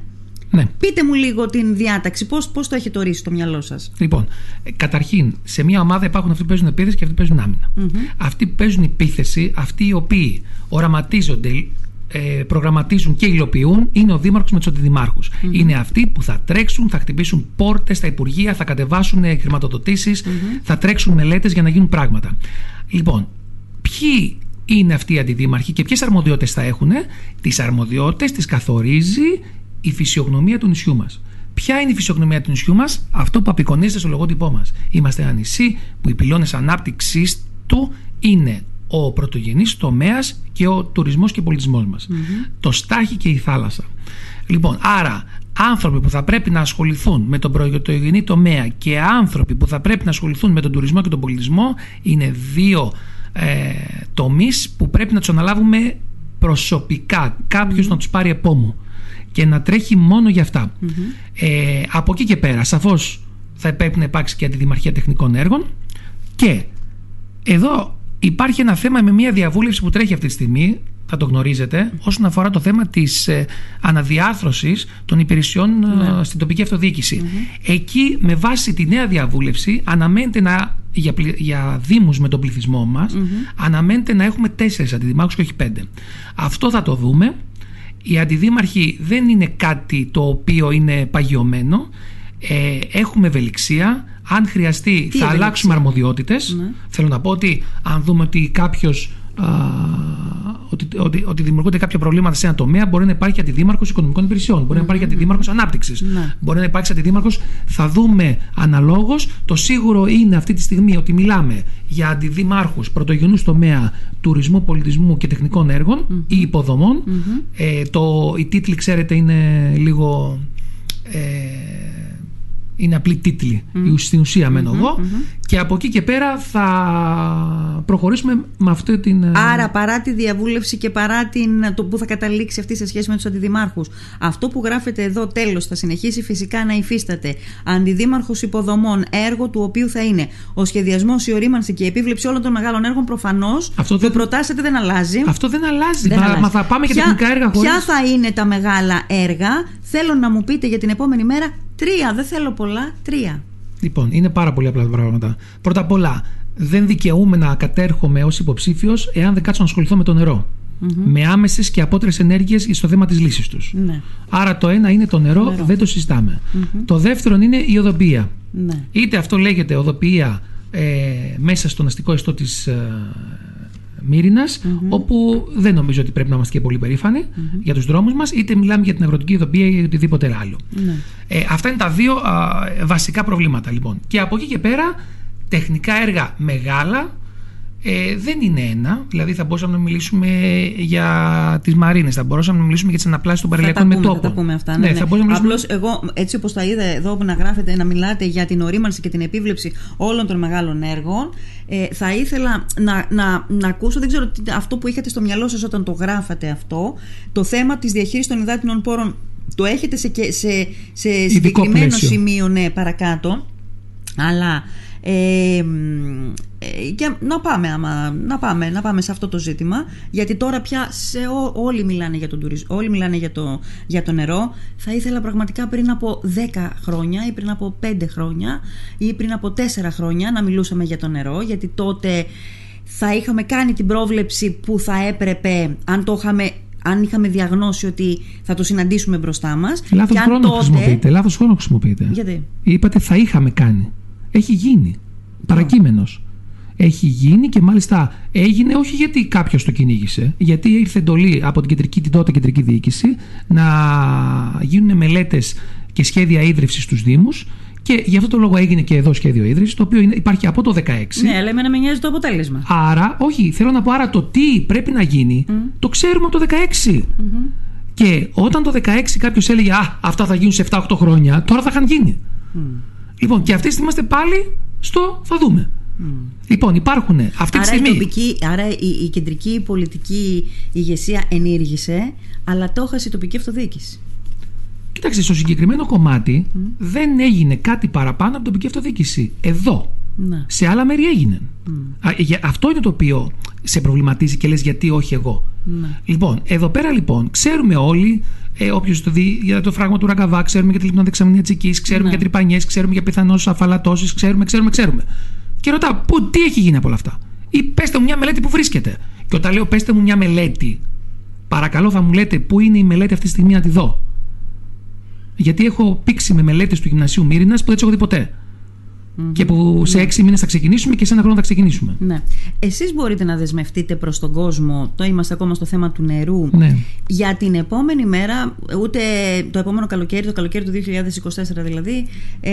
[SPEAKER 2] Ναι.
[SPEAKER 1] Πείτε μου λίγο την διάταξη, πώς πώς το έχετε ορίσει στο μυαλό σας;
[SPEAKER 2] Λοιπόν, ε, καταρχήν, σε μια ομάδα υπάρχουν αυτοί που παίζουν επίθεση και αυτοί που παίζουν άμυνα. Αυτοί που παίζουν επίθεση, αυτοί οι οποίοι οραματίζονται, ε, προγραμματίζουν και υλοποιούν, είναι ο Δήμαρχος με του αντιδημαρχου Είναι αυτοί που θα τρέξουν, θα χτυπήσουν πόρτες στα Υπουργεία, θα κατεβάσουν χρηματοδοτήσεις, θα τρέξουν μελέτες για να γίνουν πράγματα. Λοιπόν, ποιοι είναι αυτοί οι αντιδήμαρχοι και ποιες αρμοδιότητες θα έχουν, τις αρμοδιότητες τις καθορίζει η φυσιογνωμία του νησιού μας. Ποια είναι η φυσιογνωμία του νησιού μας, αυτό που απεικονίζεται στο λογότυπό μας. Είμαστε ένα νησί που οι πυλώνες ανάπτυξής του είναι ο πρωτογενής τομέας και ο τουρισμός και πολιτισμός μας. Το στάχι και η θάλασσα. Λοιπόν, άρα άνθρωποι που θα πρέπει να ασχοληθούν με τον πρωτογενή τομέα και άνθρωποι που θα πρέπει να ασχοληθούν με τον τουρισμό και τον πολιτισμό είναι δύο ε, τομείς που πρέπει να τους αναλάβουμε προσωπικά. Κάποιος να τους πάρει επόμου και να τρέχει μόνο για αυτα Ε, από εκεί και πέρα, σαφώς θα πρέπει να υπάρξει και αντιδημαρχία τεχνικών έργων και εδώ υπάρχει ένα θέμα με μια διαβούλευση που τρέχει αυτή τη στιγμή, θα το γνωρίζετε, όσον αφορά το θέμα της ε, αναδιάρθρωσης των υπηρεσιών ε, ναι. στην τοπική Εκεί με βάση τη νέα διαβούλευση αναμένεται να για, για δήμους με τον πληθυσμό μας αναμένεται να έχουμε τέσσερις αντιδημάρχους και όχι πέντε. Αυτό θα το δούμε οι αντιδήμαρχοι δεν είναι κάτι το οποίο είναι παγιωμένο. Ε, έχουμε ευελιξία. Αν χρειαστεί θα αλλάξουμε αρμοδιότητες. Ναι. Θέλω να πω ότι αν δούμε ότι κάποιος ότι, ότι, ότι δημιουργούνται κάποια προβλήματα σε ένα τομέα, μπορεί να υπάρχει αντιδήμαρχος οικονομικών υπηρεσιών, μπορεί να υπάρχει αντιδήμαρχος ανάπτυξης, ναι. μπορεί να υπάρξει αντιδήμαρχος. Θα δούμε αναλόγως. Το σίγουρο είναι αυτή τη στιγμή ότι μιλάμε για αντιδήμαρχους πρωτογενούς τομέα τουρισμού, πολιτισμού και τεχνικών ή υποδομών. Ε, το, οι τίτλοι, ξέρετε, είναι λίγο. Ε, είναι απλή τίτλοι. Mm. Στην ουσία μένω εγώ. Και από εκεί και πέρα θα προχωρήσουμε με αυτή την. Ε,
[SPEAKER 1] Άρα, παρά τη διαβούλευση και παρά την, το που θα καταλήξει αυτή σε σχέση με τους αντιδημάρχους, αυτό που γράφεται εδώ τέλος θα συνεχίσει φυσικά να υφίσταται. Αντιδήμαρχος υποδομών, έργο του οποίου θα είναι ο σχεδιασμός, η ορίμανση και η επίβλεψη όλων των μεγάλων έργων, προφανώς το δεν... προτάσετε δεν αλλάζει.
[SPEAKER 2] Αυτό δεν αλλάζει. Δεν μα, αλλάζει. μα θα πάμε για τεχνικά έργα χωρίς...
[SPEAKER 1] Ποια θα είναι τα μεγάλα έργα, θέλω να μου πείτε για την επόμενη μέρα Τρία, δεν θέλω πολλά, τρία.
[SPEAKER 2] Λοιπόν, είναι πάρα πολύ απλά τα πράγματα. Πρώτα απ' όλα, δεν δικαιούμαι να κατέρχομαι ως υποψήφιος εάν δεν κάτσω να ασχοληθώ με το νερο Με άμεσες και απότερε ενέργειες στο θέμα της λύσης τους. Ναι. Άρα το ένα είναι το νερό, δεν το συζηταμε Το δεύτερο είναι η οδοποιία. Ναι. Είτε αυτό λέγεται οδοποιία ε, μέσα στον αστικό ιστό της ε, μυρινα όπου δεν νομίζω ότι πρέπει να είμαστε και πολύ για τους δρόμους μας, είτε μιλάμε για την αγροτική ειδοποίηση ή οτιδήποτε άλλο. Ναι. Ε, αυτά είναι τα δύο βασικά προβλήματα λοιπόν. Και από εκεί και πέρα, τεχνικά έργα μεγάλα, ε, δεν είναι ένα. Δηλαδή, θα μπορούσαμε να μιλήσουμε για τις μαρίνες, θα μπορούσαμε να μιλήσουμε για τις αναπλάσεις των παρελιακών μετώπων.
[SPEAKER 1] Θα τα πούμε αυτά. Ναι, ναι. ναι. Μιλήσουμε... Απλώς, εγώ έτσι όπως τα είδα εδώ που να γράφετε, να μιλάτε για την ορίμανση και την επίβλεψη όλων των μεγάλων έργων, ε, θα ήθελα να, να, να ακούσω, δεν ξέρω τι, αυτό που είχατε στο μυαλό σας όταν το γράφατε αυτό, το θέμα της διαχείρισης των υδάτινων πόρων. Το έχετε σε, σε, σε συγκεκριμένο σημείο, ναι, παρακάτω. Αλλά ε, και να πάμε, άμα, να, πάμε, να πάμε σε αυτό το ζήτημα γιατί τώρα πια σε όλοι μιλάνε για τον τουρισμό όλοι μιλάνε για το, για το νερό. Θα ήθελα πραγματικά πριν από 10 χρόνια ή πριν από 5 χρόνια ή πριν από 4 χρόνια να μιλούσαμε για το νερό γιατί τότε θα είχαμε κάνει την πρόβλεψη που θα έπρεπε αν το είχαμε αν είχαμε διαγνώσει ότι θα το συναντήσουμε μπροστά μας.
[SPEAKER 2] Λάθος χρόνο τότε... χρησιμοποιείτε, λάθος χρόνο χρησιμοποιείτε.
[SPEAKER 1] Γιατί;
[SPEAKER 2] Είπατε θα είχαμε κάνει έχει γίνει. Παρακείμενος. Έχει γίνει και μάλιστα έγινε όχι γιατί κάποιος το κυνήγησε, γιατί ήρθε εντολή από την, κεντρική, την τότε κεντρική διοίκηση να γίνουν μελέτες και σχέδια ίδρυυσης στους Δήμους και γι' αυτό το λόγο έγινε και εδώ σχέδιο ίδρυσης, το οποίο είναι, υπάρχει από το 16.
[SPEAKER 1] Ναι, αλλά εμένα με νοιάζει το αποτέλεσμα.
[SPEAKER 2] Άρα, όχι, θέλω να πω, άρα το τι πρέπει να γίνει, το ξέρουμε από το 16. Και όταν το 16 κάποιος έλεγε Α, αυτά θα γίνουν σε 7-8 χρόνια, τώρα θα είχαν γίνει. Λοιπόν, και αυτή τη στιγμή είμαστε πάλι στο θα δούμε. Mm. Λοιπόν, υπάρχουν αυτή
[SPEAKER 1] άρα
[SPEAKER 2] τη στιγμή.
[SPEAKER 1] Η τοπική, άρα η, η κεντρική πολιτική ηγεσία ενήργησε, αλλά το έχασε η τοπική αυτοδιοίκηση.
[SPEAKER 2] Κοιτάξτε, στο συγκεκριμένο κομμάτι mm. δεν έγινε κάτι παραπάνω από την τοπική αυτοδιοίκηση. Εδώ,
[SPEAKER 1] Ναι.
[SPEAKER 2] Σε άλλα μέρη έγινε. Αυτό είναι το οποίο σε προβληματίζει και λες γιατί όχι εγώ.
[SPEAKER 1] Ναι.
[SPEAKER 2] Λοιπόν, εδώ πέρα λοιπόν ξέρουμε όλοι, ε, όποιος το δει για το φράγμα του Ραγκαβά, ξέρουμε για τη λιμνά δεξαμενία τσικής, ξέρουμε
[SPEAKER 1] Ναι.
[SPEAKER 2] για τρυπανιές, ξέρουμε για πιθανώς αφαλατώσεις, ξέρουμε, ξέρουμε, ξέρουμε. Και ρωτάω, πού, τι έχει γίνει από όλα αυτά; Ή πέστε μου μια μελέτη που βρίσκεται. Και όταν λέω πέστε μου μια μελέτη, παρακαλώ θα μου λέτε πού είναι η μελέτη αυτή τη στιγμή να τη δω. Γιατί έχω πήξει με μελέτες του γυμνασίου Μύρινας που δεν τις έχω δει ποτέ. Και που σε έξι μήνες θα ξεκινήσουμε και σε ένα χρόνο θα ξεκινήσουμε.
[SPEAKER 1] Ναι. Εσείς μπορείτε να δεσμευτείτε προς τον κόσμο, το είμαστε ακόμα στο θέμα του νερού,
[SPEAKER 2] Ναι.
[SPEAKER 1] για την επόμενη μέρα, ούτε το επόμενο καλοκαίρι, το καλοκαίρι του 2024 δηλαδή, ε,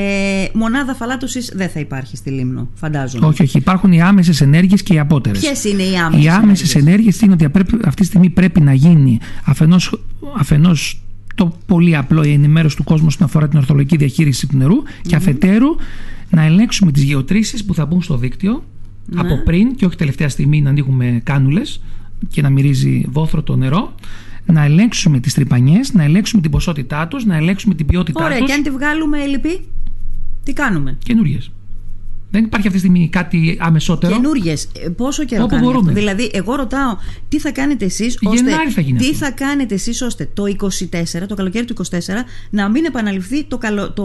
[SPEAKER 1] μονάδα φαλάτωσης δεν θα υπάρχει στη Λίμνο, φαντάζομαι.
[SPEAKER 2] Όχι, όχι. Υπάρχουν οι άμεσες ενέργειες και οι απότερες.
[SPEAKER 1] Ποιες είναι οι άμεσες
[SPEAKER 2] Οι άμεσες
[SPEAKER 1] ενέργειες;
[SPEAKER 2] ενέργειες είναι ότι απρέπει- αυτή τη στιγμή πρέπει να γίνει αφενός, αφενός το πολύ απλό η ενημέρωση του κόσμου όσον αφορά την ορθολογική διαχείριση του νερού και αφετέρου να ελέγξουμε τις γεωτρήσεις που θα μπουν στο δίκτυο
[SPEAKER 1] Ναι.
[SPEAKER 2] από πριν και όχι τελευταία στιγμή να ανοίγουμε κάνουλες και να μυρίζει βόθρο το νερό να ελέγξουμε τις τρυπανιές, να ελέγξουμε την ποσότητά τους, να ελέγξουμε την ποιότητά
[SPEAKER 1] Ωραία,
[SPEAKER 2] τους
[SPEAKER 1] και αν τη βγάλουμε λυπή, τι κάνουμε;
[SPEAKER 2] καινούριες. Δεν υπάρχει αυτή τη στιγμή κάτι αμεσότερο.
[SPEAKER 1] Καινούριε. Πόσο καιρό
[SPEAKER 2] Όπου
[SPEAKER 1] κάνει
[SPEAKER 2] μπορούμε.
[SPEAKER 1] αυτό; Δηλαδή, εγώ ρωτάω τι θα κάνετε εσείς ώστε.
[SPEAKER 2] Γενάρη θα γίνει
[SPEAKER 1] τι
[SPEAKER 2] αυτό.
[SPEAKER 1] θα κάνετε εσείς ώστε το 24, το καλοκαίρι του 24, να μην επαναληφθεί το, καλο, το,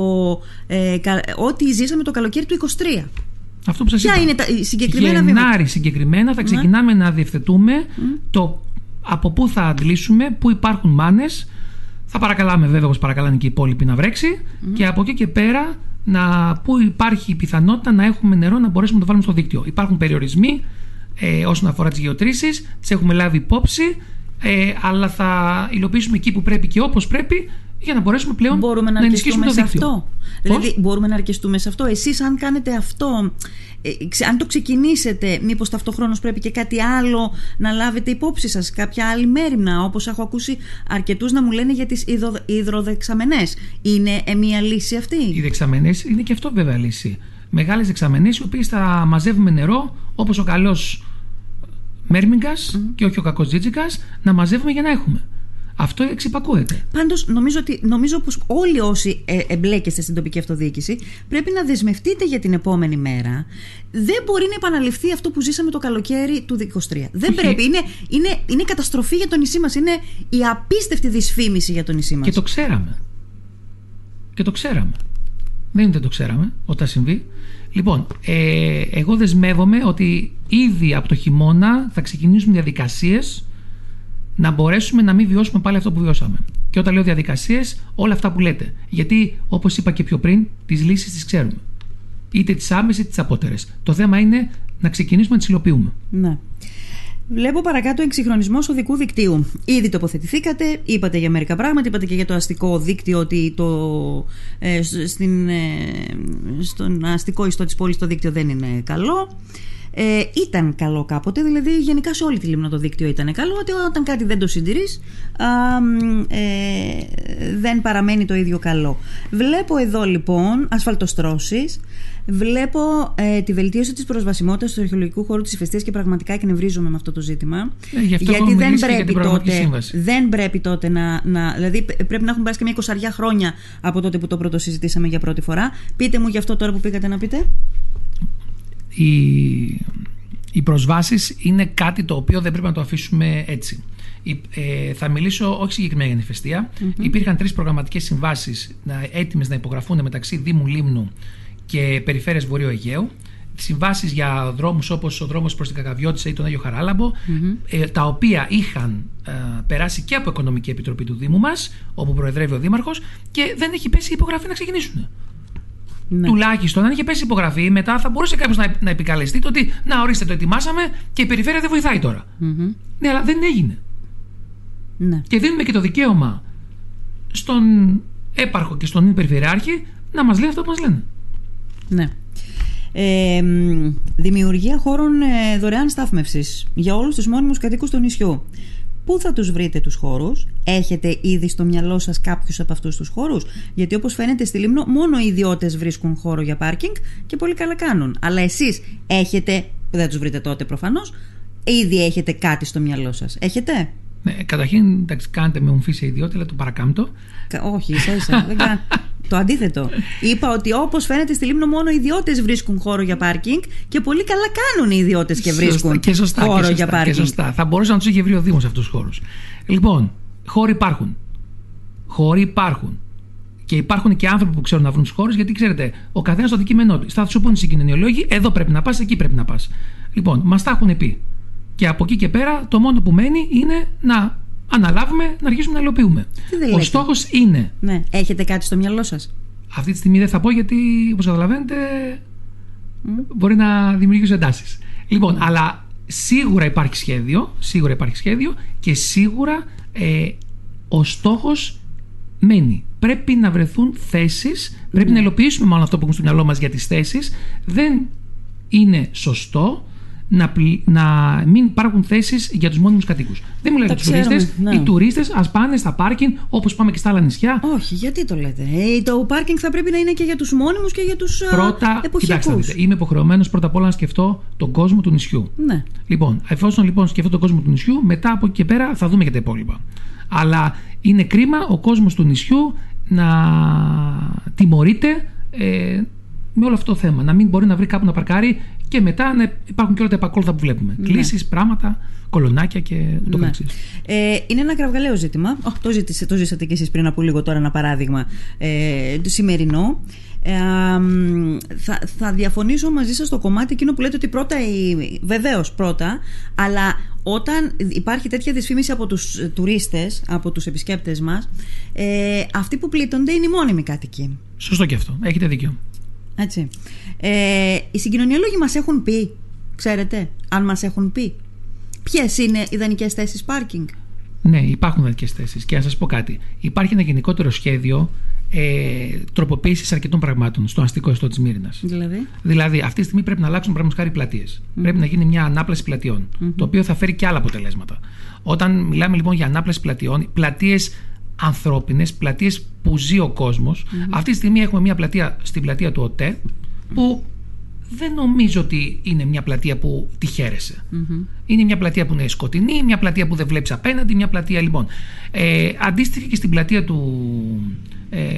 [SPEAKER 1] ε, κα- ό,τι ζήσαμε το καλοκαίρι του 23.
[SPEAKER 2] Αυτό που σας
[SPEAKER 1] Ποια
[SPEAKER 2] είπα.
[SPEAKER 1] είναι τα συγκεκριμένα βήματα;
[SPEAKER 2] Γενάρη συγκεκριμένα θα ξεκινάμε να διευθετούμε το από πού θα αντλήσουμε, πού υπάρχουν μάνες. Θα παρακαλάμε βέβαια όπως παρακαλάνε και οι υπόλοιποι να βρέξει και από εκεί και πέρα να, πού υπάρχει η πιθανότητα να έχουμε νερό να μπορέσουμε να το βάλουμε στο δίκτυο. Υπάρχουν περιορισμοί ε, όσον αφορά τις γεωτρήσεις, τις έχουμε λάβει υπόψη ε, αλλά θα υλοποιήσουμε εκεί που πρέπει και όπως πρέπει για να μπορέσουμε πλέον
[SPEAKER 1] Μπορούμε να,
[SPEAKER 2] να ενισχύσουμε
[SPEAKER 1] αρκεστούμε
[SPEAKER 2] το
[SPEAKER 1] σε
[SPEAKER 2] δίκτυο.
[SPEAKER 1] αυτό.
[SPEAKER 2] Πώς;
[SPEAKER 1] Δηλαδή, μπορούμε να αρκεστούμε σε αυτό. Εσείς αν κάνετε αυτό, ε, ξε- αν το ξεκινήσετε, μήπως ταυτόχρονος πρέπει και κάτι άλλο να λάβετε υπόψη σας, κάποια άλλη μέρημνα, όπως έχω ακούσει αρκετούς να μου λένε για τις υδρο, υδροδεξαμενές. Είναι ε, μια λύση αυτή;
[SPEAKER 2] Οι δεξαμενές είναι και αυτό βέβαια λύση. Μεγάλες δεξαμενές οι οποίες θα μαζεύουμε νερό όπως ο καλός μερμηγκα και όχι ο κακός τζίτζικα να μαζεύουμε για να έχουμε. Αυτό εξυπακούεται.
[SPEAKER 1] Πάντως, νομίζω, ότι, νομίζω πως όλοι όσοι ε, εμπλέκεστε στην τοπική αυτοδιοίκηση πρέπει να δεσμευτείτε για την επόμενη μέρα. Δεν μπορεί να επαναληφθεί αυτό που ζήσαμε το καλοκαίρι του 23. Δεν
[SPEAKER 2] Όχι.
[SPEAKER 1] πρέπει. Είναι, είναι, είναι καταστροφή για το νησί μας. Είναι η απίστευτη δυσφήμιση για το νησί μας.
[SPEAKER 2] Και το ξέραμε. Και το ξέραμε. Δεν είναι ότι δεν το ξέραμε όταν συμβεί. Λοιπόν, ε, εγώ δεσμεύομαι ότι ήδη από το χειμώνα θα ξεκινήσουμε διαδικασίες να μπορέσουμε να μην βιώσουμε πάλι αυτό που βιώσαμε. Και όταν λέω διαδικασίες, όλα αυτά που λέτε. Γιατί, όπως είπα και πιο πριν, τις λύσεις τις ξέρουμε. Είτε τις άμεσες είτε τις απότερες. Το θέμα είναι να ξεκινήσουμε να τις υλοποιούμε.
[SPEAKER 1] Ναι. Βλέπω παρακάτω εξυγχρονισμός οδικού δικτύου. Ήδη τοποθετηθήκατε, είπατε για μερικά πράγματα, είπατε και για το αστικό δίκτυο ότι το, ε, σ- στην, ε, στον αστικό ιστό της πόλης το δίκτυο δεν είναι καλό. Ε, ήταν καλό κάποτε, δηλαδή γενικά σε όλη τη Λίμνο το δίκτυο ήταν καλό, ότι όταν κάτι δεν το συντηρείς α, μ, ε, δεν παραμένει το ίδιο καλό. Βλέπω εδώ λοιπόν ασφαλτοστρώσεις, βλέπω ε, τη βελτίωση της προσβασιμότητας του αρχαιολογικού χώρου της Ηφαιστείας και πραγματικά εκνευρίζομαι με αυτό το ζήτημα.
[SPEAKER 2] Ε, γι' αυτό
[SPEAKER 1] γιατί
[SPEAKER 2] έχω
[SPEAKER 1] δεν
[SPEAKER 2] μιλήσει και για
[SPEAKER 1] πρέπει,
[SPEAKER 2] την Πραγματική
[SPEAKER 1] τότε,
[SPEAKER 2] Σύμβαση.
[SPEAKER 1] δεν πρέπει τότε να, να. Δηλαδή π- πρέπει να έχουν περάσει και μια εικοσαριά χρόνια από τότε που το πρώτο συζητήσαμε για πρώτη φορά. Πείτε μου γι' αυτό τώρα που πήγατε να πείτε.
[SPEAKER 2] Οι, οι προσβάσεις είναι κάτι το οποίο δεν πρέπει να το αφήσουμε έτσι. Η- ε, θα μιλήσω όχι συγκεκριμένα για την ηφαιστεια Υπήρχαν τρεις προγραμματικές συμβάσεις να, έτοιμες να υπογραφούν μεταξύ Δήμου Λίμνου και Περιφέρειας Βορείου Αιγαίου. Συμβάσεις για δρόμους όπως ο δρόμος προς την Κακαβιώτισσα ή τον Άγιο Χαράλαμπο, ε, τα οποία είχαν ε, περάσει και από Οικονομική Επιτροπή του Δήμου μας, όπου προεδρεύει ο Δήμαρχος, και δεν έχει πέσει η υπογραφή να ξεκινήσουν.
[SPEAKER 1] Ναι.
[SPEAKER 2] Τουλάχιστον, αν είχε πέσει υπογραφή, μετά θα μπορούσε κάποιος να, να επικαλεστεί το ότι να ορίστε το ετοιμάσαμε και η περιφέρεια δεν βοηθάει τώρα.
[SPEAKER 1] Μμμ.
[SPEAKER 2] Ναι, αλλά δεν έγινε.
[SPEAKER 1] Ναι.
[SPEAKER 2] Και δίνουμε και το δικαίωμα στον έπαρχο και στον περιφερειάρχη να μας λέει αυτό που μας λένε.
[SPEAKER 1] Ναι. Ε, μ, δημιουργία χώρων ε, δωρεάν στάθμευσης για όλους τους μόνιμους κατοίκους του νησιού. Πού θα τους βρείτε τους χώρους, έχετε ήδη στο μυαλό σας κάποιους από αυτούς τους χώρους, γιατί όπως φαίνεται στη Λίμνο μόνο οι ιδιώτες βρίσκουν χώρο για πάρκινγκ και πολύ καλά κάνουν. Αλλά εσείς έχετε, που δεν τους βρείτε τότε προφανώς, ήδη έχετε κάτι στο μυαλό σας. Έχετε;
[SPEAKER 2] Ναι, καταρχήν, εντάξει, κάνετε με ομφή σε ιδιότητα, αλλά το παρακάμπτω.
[SPEAKER 1] Κα- Όχι, ίσα ίσα. δεν, κα... Το αντίθετο. Είπα ότι όπως φαίνεται στη Λίμνο, μόνο οι ιδιώτες βρίσκουν χώρο για πάρκινγκ και πολύ καλά κάνουν οι ιδιώτες και βρίσκουν
[SPEAKER 2] και σωστά,
[SPEAKER 1] χώρο
[SPEAKER 2] και σωστά,
[SPEAKER 1] για πάρκινγκ.
[SPEAKER 2] Και σωστά. Θα μπορούσε να τους είχε βρει ο Δήμος αυτούς τους χώρους. Λοιπόν, χώροι υπάρχουν. Χώροι υπάρχουν. Και υπάρχουν και άνθρωποι που ξέρουν να βρουν τους χώρους, γιατί ξέρετε, ο καθένας το αντικείμενό του. Θα σου πούνε οι συγκοινωνιολόγοι, εδώ πρέπει να πας, εκεί πρέπει να πας. Λοιπόν, μας τα έχουν πει. Και από εκεί και πέρα, το μόνο που μένει είναι να αναλάβουμε να αρχίσουμε να υλοποιούμε. Ο στόχος είναι.
[SPEAKER 1] Ναι. Έχετε κάτι στο μυαλό σας;
[SPEAKER 2] Αυτή τη στιγμή δεν θα πω γιατί, όπως καταλαβαίνετε, μπορεί να δημιουργήσει εντάσεις. Λοιπόν, αλλά σίγουρα υπάρχει σχέδιο, σίγουρα υπάρχει σχέδιο και σίγουρα ε, ο στόχος μένει. Πρέπει να βρεθούν θέσεις, πρέπει να υλοποιήσουμε μάλλον αυτό που έχουμε στο μυαλό μας για τις θέσεις. Δεν είναι σωστό να, να μην υπάρχουν θέσεις για τους μόνιμους κατοίκους. Δεν μιλάω για τους τουρίστε. Ναι. Οι τουρίστες ας πάνε στα πάρκινγκ όπως πάμε και στα άλλα νησιά.
[SPEAKER 1] Όχι, γιατί το λέτε; Ε, το πάρκινγκ θα πρέπει να είναι και για τους μόνιμους και για τους
[SPEAKER 2] Πρώτα, κοιτάξτε, δείτε, είμαι υποχρεωμένος πρώτα απ' όλα να σκεφτώ τον κόσμο του νησιού.
[SPEAKER 1] Ναι.
[SPEAKER 2] Λοιπόν, εφόσον λοιπόν σκεφτώ τον κόσμο του νησιού, μετά από εκεί και πέρα θα δούμε και τα υπόλοιπα. Αλλά είναι κρίμα ο κόσμος του νησιού να τιμωρείται. Ε, με όλο αυτό το θέμα. Να μην μπορεί να βρει κάπου να παρκάρει και μετά να υπάρχουν και όλα τα επακόλουθα που βλέπουμε. Ναι. Κλήσει, πράγματα, κολονάκια και ούτω ναι.
[SPEAKER 1] Ε, είναι ένα κραυγαλαίο ζήτημα. Oh, το, ζήτησε, το ζήσατε κι εσείς πριν από λίγο τώρα ένα παράδειγμα ε, το σημερινό. Ε, θα, θα διαφωνήσω μαζί σας στο κομμάτι εκείνο που λέτε ότι πρώτα, βεβαίως πρώτα, αλλά όταν υπάρχει τέτοια δυσφήμιση από τους τουρίστες, από τους επισκέπτες μας, ε, αυτοί που πλήττονται είναι οι μόνιμοι κάτοικοι.
[SPEAKER 2] Σωστό και αυτό. Έχετε δίκιο.
[SPEAKER 1] Έτσι. Ε, οι συγκοινωνιολόγοι μας έχουν πει, ξέρετε, αν μας έχουν πει, ποιες είναι ιδανικές θέσεις πάρκινγκ;
[SPEAKER 2] Ναι, υπάρχουν ιδανικές θέσεις. Και να σας πω κάτι. Υπάρχει ένα γενικότερο σχέδιο ε, τροποποίησης αρκετών πραγμάτων στο αστικό ιστό της Μύρινας.
[SPEAKER 1] Δηλαδή;
[SPEAKER 2] δηλαδή, αυτή τη στιγμή πρέπει να αλλάξουν πραγματικά χάρη πλατείες. Πρέπει να γίνει μια ανάπλαση το οποίο θα φέρει και άλλα αποτελέσματα. Όταν μιλάμε λοιπόν για ανάπλαση πλατιών, πλατείες ανθρώπινες, πλατείες που ζει ο κοσμο Αυτή τη στιγμή έχουμε μια πλατεία στην πλατεία του ΟΤΕ που δεν νομίζω ότι είναι μια πλατεία που τη χαιρεσε Είναι μια πλατεία που είναι σκοτεινή, μια πλατεία που δεν βλέπεις απέναντι, μια πλατεία λοιπόν. Ε, αντίστοιχα και στην πλατεία του ε,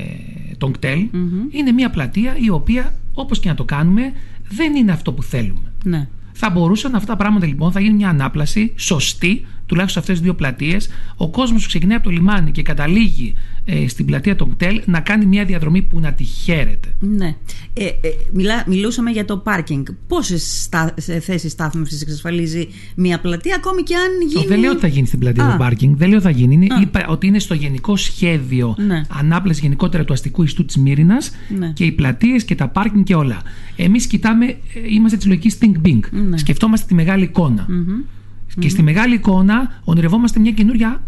[SPEAKER 2] των κτελ είναι μια πλατεία η οποία όπως και να το κάνουμε δεν είναι αυτό που θέλουμε.
[SPEAKER 1] Ναι.
[SPEAKER 2] Θα μπορούσαν αυτά τα πράγματα λοιπόν, θα γίνει μια ανάπλαση σωστή τουλάχιστον αυτές τις δύο πλατείες, ο κόσμος που ξεκινάει από το λιμάνι και καταλήγει ε, στην πλατεία των κτέλ να κάνει μια διαδρομή που να τη χαίρεται.
[SPEAKER 1] Ναι. Ε, ε, μιλά, μιλούσαμε για το πάρκινγκ. Πόσες θέσεις στάθμευσης εξασφαλίζει μια πλατεία, ακόμη και αν γίνει.
[SPEAKER 2] δεν λέω ότι θα γίνει στην πλατεία το πάρκινγκ. Δεν λέω ότι θα γίνει. Είναι, είπα ότι είναι στο γενικό σχέδιο ναι. ανάπλαση γενικότερα του αστικού ιστού της Μύρινας ναι. και οι πλατείες και τα πάρκινγκ και όλα. Εμείς κοιτάμε, ε, είμαστε της λογικής Think Big. Ναι. Σκεφτόμαστε τη μεγάλη και στη μεγάλη εικόνα ονειρευόμαστε μια καινούρια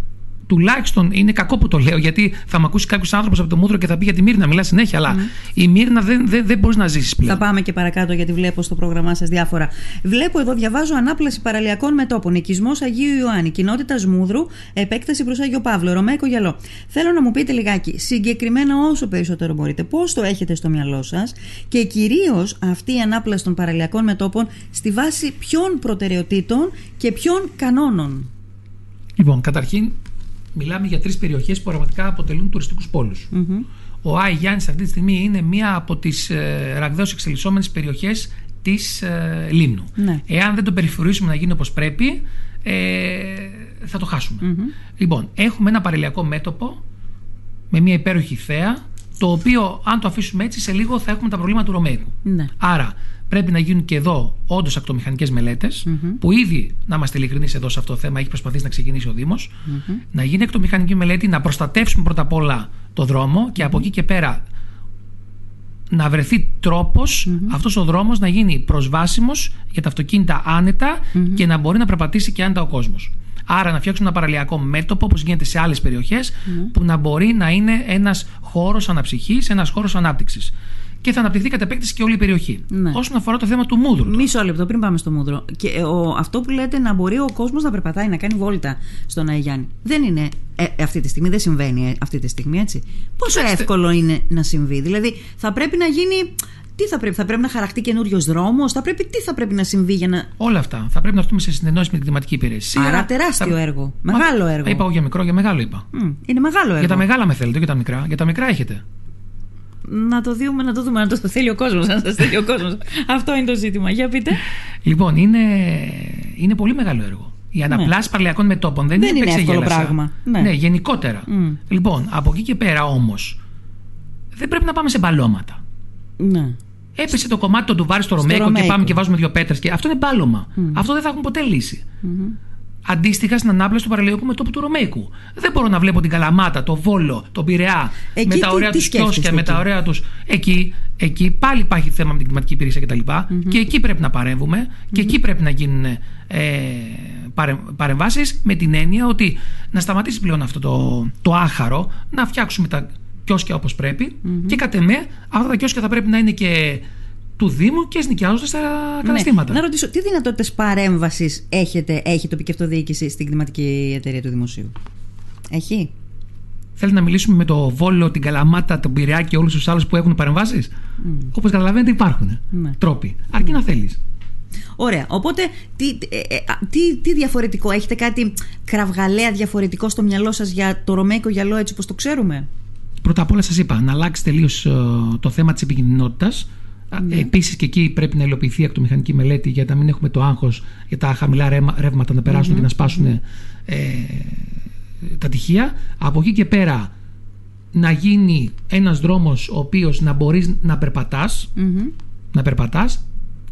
[SPEAKER 2] τουλάχιστον είναι κακό που το λέω, γιατί θα με ακούσει κάποιος άνθρωπος από το μούδρο και θα πει για τη Μύρνα, μιλά συνέχεια. Αλλά η Μύρνα δεν, δεν, δεν μπορείς να ζήσεις πλέον.
[SPEAKER 1] Θα πάμε και παρακάτω, γιατί βλέπω στο πρόγραμμά σας διάφορα. Βλέπω εδώ, διαβάζω ανάπλαση παραλιακών μετόπων. Οικισμός Αγίου Ιωάννη, κοινότητας Μούδρου, επέκταση προς Άγιο Παύλο, Ρωμαϊκό Γυαλό. Θέλω να μου πείτε λιγάκι, συγκεκριμένα όσο περισσότερο μπορείτε, πώς το έχετε στο μυαλό σας και κυρίως αυτή η ανάπλαση των παραλιακών μετόπων στη βάση ποιων προτεραιοτήτων και ποιων κανόνων;
[SPEAKER 2] Λοιπόν, καταρχήν μιλάμε για τρεις περιοχές που πραγματικά αποτελούν τουριστικούς Ο Άι Γιάννης αυτή τη στιγμή είναι μία από τις ε, ραγδαίως εξελισσόμενες περιοχές της ε, Λίμνου.
[SPEAKER 1] Ναι.
[SPEAKER 2] Εάν δεν το περιφρουρήσουμε να γίνει όπως πρέπει, ε, θα το χάσουμε. Λοιπόν, έχουμε ένα παρελιακό μέτωπο με μια υπέροχη θέα, το οποίο αν το αφήσουμε έτσι σε λίγο θα έχουμε τα προβλήματα του Ρωμαϊκού.
[SPEAKER 1] Ναι.
[SPEAKER 2] Άρα Πρέπει να γίνουν και εδώ όντως ακτομηχανικές που ήδη, να είμαστε ειλικρινείς εδώ σε αυτό το θέμα, έχει προσπαθήσει να ξεκινήσει ο Δήμος. Να γίνει ακτομηχανική μελέτη, να προστατεύσουμε πρώτα απ' όλα το δρόμο και από εκεί και πέρα να βρεθεί τρόπος αυτός ο δρόμος να γίνει προσβάσιμος για τα αυτοκίνητα και να μπορεί να περπατήσει και άνετα ο κόσμος. Άρα να φτιάξουμε ένα παραλιακό μέτωπο όπως γίνεται σε άλλες που να μπορεί να είναι ένας χώρος αναψυχής, ένας χώρος ανάπτυξης και θα αναπτυχθεί κατά επέκταση και όλη η περιοχή.
[SPEAKER 1] Ναι.
[SPEAKER 2] Όσον αφορά το θέμα του μούδρου.
[SPEAKER 1] Μισό λεπτό πριν πάμε στο μούδρο. Και ε, ο, αυτό που λέτε να μπορεί ο κόσμος να περπατάει, να κάνει βόλτα στον Αϊγιάννη. Δεν είναι ε, αυτή τη στιγμή, δεν συμβαίνει ε, αυτή τη στιγμή έτσι. Πόσο εύκολο είναι να συμβεί; Δηλαδή θα πρέπει να γίνει. Τι θα πρέπει, θα πρέπει να χαραχτεί καινούριος δρόμος, θα πρέπει, τι θα πρέπει να συμβεί για να.
[SPEAKER 2] Όλα αυτά. Θα πρέπει να έρθουμε σε συνεννόηση με την κλιματική υπηρεσία.
[SPEAKER 1] Άρα τεράστιο θα... έργο. Μεγάλο έργο.
[SPEAKER 2] Είπα εγώ για μικρό, για μεγάλο είπα.
[SPEAKER 1] Mm, είναι μεγάλο έργο.
[SPEAKER 2] Για τα μεγάλα με θέλετε, για τα μικρά. Για τα μικρά έχετε.
[SPEAKER 1] Να το δούμε, να το δούμε, να το θέλει ο κόσμος. Αν σα θέλει ο κόσμος. Αυτό είναι το ζήτημα. Για πείτε.
[SPEAKER 2] Λοιπόν, είναι, είναι πολύ μεγάλο έργο. Η αναπλάση ναι. παραλιακών μετόπων δεν,
[SPEAKER 1] δεν
[SPEAKER 2] είναι,
[SPEAKER 1] είναι εύκολο πράγμα.
[SPEAKER 2] Ναι, ναι γενικότερα. Mm. Λοιπόν, από εκεί και πέρα όμως, δεν πρέπει να πάμε σε μπαλώματα.
[SPEAKER 1] Ναι.
[SPEAKER 2] Έπεσε το κομμάτι του ντουβάρι στο, στο Ρωμαϊκό και πάμε και βάζουμε δύο πέτρες. Και... Αυτό είναι μπάλωμα. Mm. Αυτό δεν θα έχουν ποτέ λύση. Mm-hmm. Αντίστοιχα στην ανάπλαση του παραλιακού μετόπου του Ρωμαϊκού. Δεν μπορώ να βλέπω την Καλαμάτα, το Βόλο, τον Πειραιά,
[SPEAKER 1] εκεί
[SPEAKER 2] με τα ωραία τους κιόσκια, με τα ωραία τους. Εκεί, εκεί πάλι υπάρχει θέμα με την κλιματική υπηρεσία κτλ. Mm-hmm. Και εκεί πρέπει να παρέμβουμε mm-hmm. και εκεί πρέπει να γίνουν ε, παρεμβάσεις με την έννοια ότι να σταματήσει πλέον αυτό το, το άχαρο, να φτιάξουμε τα κιόσκια όπως και κατ' εμέ αυτά τα κιόσκια θα πρέπει να είναι και του Δήμου και νοικιάζονται στα ναι. καταστήματα.
[SPEAKER 1] Να ρωτήσω, τι δυνατότητες παρέμβασης έχετε, έχει τοπική αυτοδιοίκηση στην κλιματική εταιρεία του Δημοσίου, Έχει;
[SPEAKER 2] Θέλει να μιλήσουμε με το Βόλο, την Καλαμάτα, τον Πειραιά και όλους τους άλλους που έχουν παρεμβάσεις; Mm. Όπως καταλαβαίνετε, υπάρχουν ναι. τρόποι. Αρκεί να θέλεις.
[SPEAKER 1] Ωραία. Οπότε, τι, ε, ε, τι, τι διαφορετικό, έχετε κάτι κραυγαλαία διαφορετικό στο μυαλό σας για το ρωμαϊκό γυαλό έτσι όπως το ξέρουμε;
[SPEAKER 2] Πρώτα απ' όλα σας είπα να αλλάξει τελείως ε, το θέμα της επικοινωνία. Ναι. Επίσης και εκεί πρέπει να υλοποιηθεί η ακτομηχανική μελέτη για να μην έχουμε το άγχος για τα χαμηλά ρεύματα να περασουν και να σπάσουν ε, τα τυχεία. Από εκεί και πέρα να γίνει ένας δρόμος ο οποίος να μπορείς να περπατάς, να περπατάς,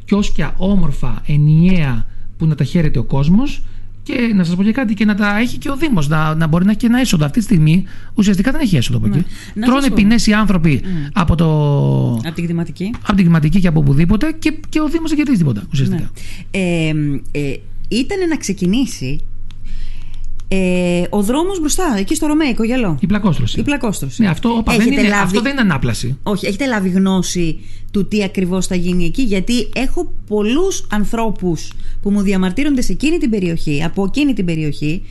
[SPEAKER 2] κιόσκια όμορφα, ενιαία που να τα χαίρεται ο κόσμος και να σας πω και κάτι, και να τα έχει και ο Δήμος, να, να μπορεί να έχει και ένα έσοδο. Αυτή τη στιγμή ουσιαστικά δεν έχει έσοδο από εκεί. Ναι. Τρώνε ποινές οι άνθρωποι mm. από, το...
[SPEAKER 1] από την κτηματική.
[SPEAKER 2] Από την κτηματική και από οπουδήποτε και, και ο Δήμος δεν κερδίζει τίποτα ουσιαστικά. Ναι.
[SPEAKER 1] Ε, ε, ήταν να ξεκινήσει ε, ο δρόμος μπροστά, εκεί στο Ρωμαϊκό γυαλό.
[SPEAKER 2] Η πλακόστρωση.
[SPEAKER 1] Η πλακόστρωση.
[SPEAKER 2] Ναι, αυτό, όπα, δεν είναι, λάβει... αυτό δεν είναι ανάπλαση.
[SPEAKER 1] Όχι, έχετε λάβει γνώση του τι ακριβώς θα γίνει εκεί, γιατί έχω πολλούς ανθρώπους που μου διαμαρτύρονται σε εκείνη την περιοχή, από εκείνη την περιοχή,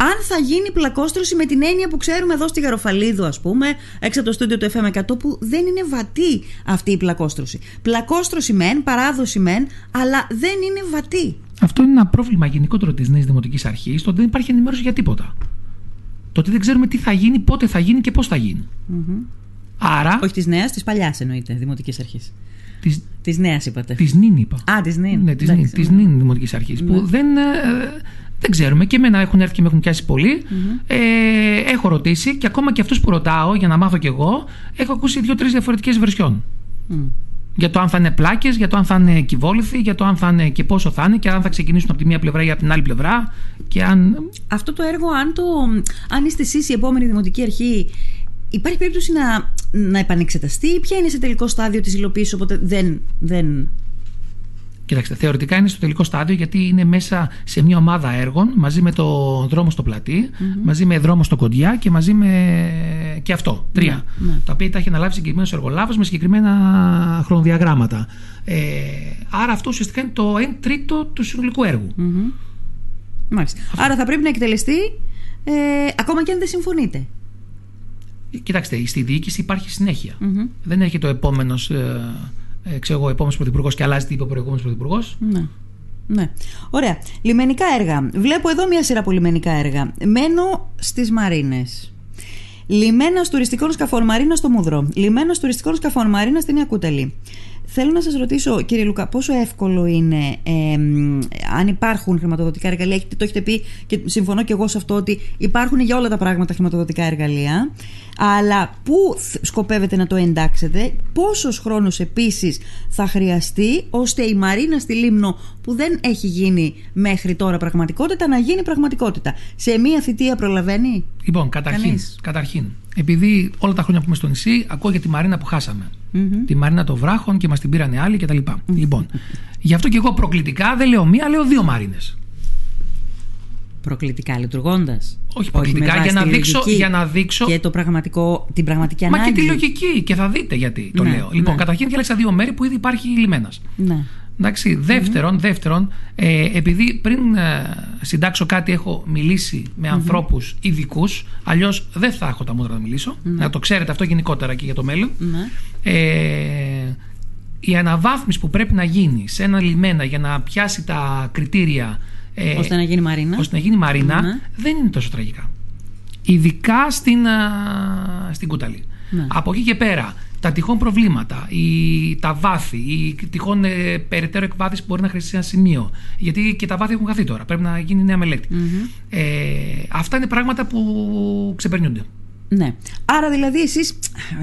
[SPEAKER 1] αν θα γίνει πλακόστρωση με την έννοια που ξέρουμε εδώ στη Γαροφαλίδου, ας πούμε, έξω από το στούντιο του FM100, που δεν είναι βατή αυτή η πλακόστρωση. Πλακόστρωση μεν, παράδοση μεν, αλλά δεν είναι βατή.
[SPEAKER 2] Αυτό είναι ένα πρόβλημα γενικότερο της νέας Δημοτικής Αρχής, το ότι δεν υπάρχει ενημέρωση για τίποτα. Το ότι δεν ξέρουμε τι θα γίνει, πότε θα γίνει και πώς θα γίνει. Mm-hmm. Άρα.
[SPEAKER 1] Όχι της νέας, της παλιάς εννοείται, Δημοτικής Αρχής.
[SPEAKER 2] Τη
[SPEAKER 1] της νέας είπατε.
[SPEAKER 2] Της νυν είπα.
[SPEAKER 1] Α, της νυν.
[SPEAKER 2] Ναι, της νυν, της νυν Δημοτικής Αρχής. Που ναι. δεν, ε, δεν ξέρουμε. Και εμένα έχουν έρθει και με έχουν πιάσει πολύ. Mm-hmm. Ε, έχω ρωτήσει και ακόμα και αυτούς που ρωτάω για να μάθω κι εγώ, έχω ακούσει δύο-τρεις διαφορετικές βερσιόν. Mm για το αν θα είναι πλάκες, για το αν θα είναι κυβόληθοι, για το αν θα είναι και πόσο θα είναι και αν θα ξεκινήσουν από τη μία πλευρά ή από την άλλη πλευρά. Και αν...
[SPEAKER 1] Αυτό το έργο, αν, το, αν είστε εσείς η επόμενη δημοτική αρχή, υπάρχει περίπτωση να, να επανεξεταστεί, ποια είναι σε τελικό στάδιο της υλοποίησης, οπότε δεν, δεν
[SPEAKER 2] Κοιτάξτε, θεωρητικά είναι στο τελικό στάδιο γιατί είναι μέσα σε μια ομάδα έργων μαζί με το δρόμο στο πλατή, μαζί με δρόμο στο κοντιά και μαζί με και αυτό. Τρία. Ναι, ναι. Τα οποία τα έχει αναλάβει συγκεκριμένος εργολάβος με συγκεκριμένα χρονοδιαγράμματα. Ε, άρα αυτό ουσιαστικά είναι το 1 τρίτο του συνολικού έργου.
[SPEAKER 1] Μάλιστα. Άρα θα πρέπει να εκτελεστεί ε, ακόμα και αν δεν συμφωνείτε.
[SPEAKER 2] Κοιτάξτε, στη διοίκηση υπάρχει Δεν έχει το επόμενος. Ε, ε, ξέρω εγώ, επόμενος πρωθυπουργός και αλλάζει τι είπε ο προηγούμενος πρωθυπουργός.
[SPEAKER 1] Ναι. Ναι. Ωραία. Λιμενικά έργα. Βλέπω εδώ μια σειρά από λιμενικά έργα. Μένω στις Μαρίνες. Λιμένα τουριστικών σκαφών Μαρίνα στο Μούδρο. Λιμένα τουριστικών σκαφών Μαρίνα στην Ιακούτελη. Θέλω να σας ρωτήσω, κύριε Λουκά, πόσο εύκολο είναι ε, αν υπάρχουν χρηματοδοτικά εργαλεία. Έχετε, το έχετε πει και συμφωνώ και εγώ σε αυτό ότι υπάρχουν για όλα τα πράγματα χρηματοδοτικά εργαλεία. Αλλά πού σκοπεύετε να το εντάξετε, πόσος χρόνος επίσης θα χρειαστεί ώστε η Μαρίνα στη Λίμνο που δεν έχει γίνει μέχρι τώρα πραγματικότητα να γίνει πραγματικότητα. Σε μία θητεία προλαβαίνει.
[SPEAKER 2] Λοιπόν, καταρχήν, καταρχήν επειδή όλα τα χρόνια που είμαι στο νησί ακούω για τη Μαρίνα που χασαμε Τη Μαρίνα των Βράχων και μας την πήρανε άλλοι κτλ. Λοιπόν, γι' αυτό και εγώ προκλητικά δεν λέω μία, λέω δύο Μαρίνες.
[SPEAKER 1] Προκλητικά λειτουργώντας.
[SPEAKER 2] Όχι προκλητικά, για, να δείξω, για να δείξω.
[SPEAKER 1] Και το πραγματικό, την πραγματική ανάγκη.
[SPEAKER 2] Μα και τη λογική, και θα δείτε γιατί το ναι, λέω. Λοιπόν, ναι. καταρχήν διάλεξα δύο μέρη που ήδη υπάρχει λιμένας.
[SPEAKER 1] Ναι.
[SPEAKER 2] Εντάξει, δεύτερον, δεύτερον ε, επειδή πριν ε, συντάξω κάτι έχω μιλήσει με mm-hmm. ανθρώπους ειδικούς, αλλιώς δεν θα έχω τα μούτρα να μιλήσω, να το ξέρετε αυτό γενικότερα και για το μέλλον. Ε, η αναβάθμιση που πρέπει να γίνει σε ένα λιμένα για να πιάσει τα κριτήρια
[SPEAKER 1] ε, ώστε να γίνει μαρίνα,
[SPEAKER 2] ώστε να γίνει μαρίνα δεν είναι τόσο τραγικά. Ειδικά στην, στην Κούταλη. Ναι. Από εκεί και πέρα, τα τυχόν προβλήματα, η, τα βάθη, η τυχόν ε, περαιτέρω εκβάθηση που μπορεί να χρειαστεί ένα σημείο. Γιατί και τα βάθη έχουν χαθεί τώρα. Πρέπει να γίνει νέα Ε, αυτά είναι πράγματα που ξεπερνιούνται.
[SPEAKER 1] Ναι. Άρα δηλαδή εσείς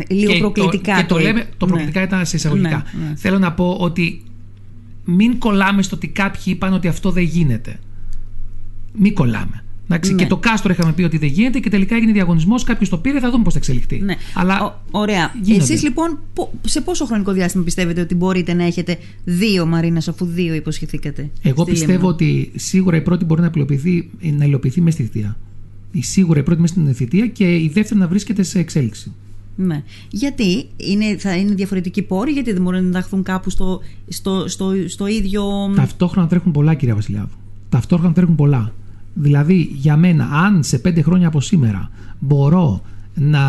[SPEAKER 1] λίγο και προκλητικά.
[SPEAKER 2] Το, και το, λέμε, το ναι. προκλητικά ήταν σε εισαγωγικά. Ναι, ναι. Θέλω να πω ότι μην κολλάμε στο ότι κάποιοι είπαν ότι αυτό δεν γίνεται. Μην κολλάμε. Ναι. Και το Κάστρο είχαμε πει ότι δεν γίνεται και τελικά έγινε διαγωνισμός. Κάποιος το πήρε, θα δούμε πώς θα εξελιχθεί.
[SPEAKER 1] Ναι. Αλλά ωραία. Εσείς λοιπόν, σε πόσο χρονικό διάστημα πιστεύετε ότι μπορείτε να έχετε δύο Μαρίνα, αφού δύο υποσχεθήκατε.
[SPEAKER 2] Εγώ πιστεύω ότι σίγουρα η πρώτη μπορεί να υλοποιηθεί, να υλοποιηθεί μες στη θητεία. Η σίγουρα η πρώτη μέσα στην θητεία και η δεύτερη να βρίσκεται σε εξέλιξη.
[SPEAKER 1] Ναι. Γιατί είναι, θα είναι διαφορετικοί πόροι, γιατί δεν μπορούν να ενταχθούν κάπου στο, στο, στο, στο ίδιο.
[SPEAKER 2] Ταυτόχρονα τρέχουν πολλά, κυρία Βασιλιάδου. Ταυτόχρονα τρέχουν πολλά. Δηλαδή, για μένα, αν σε πέντε χρόνια από σήμερα μπορώ να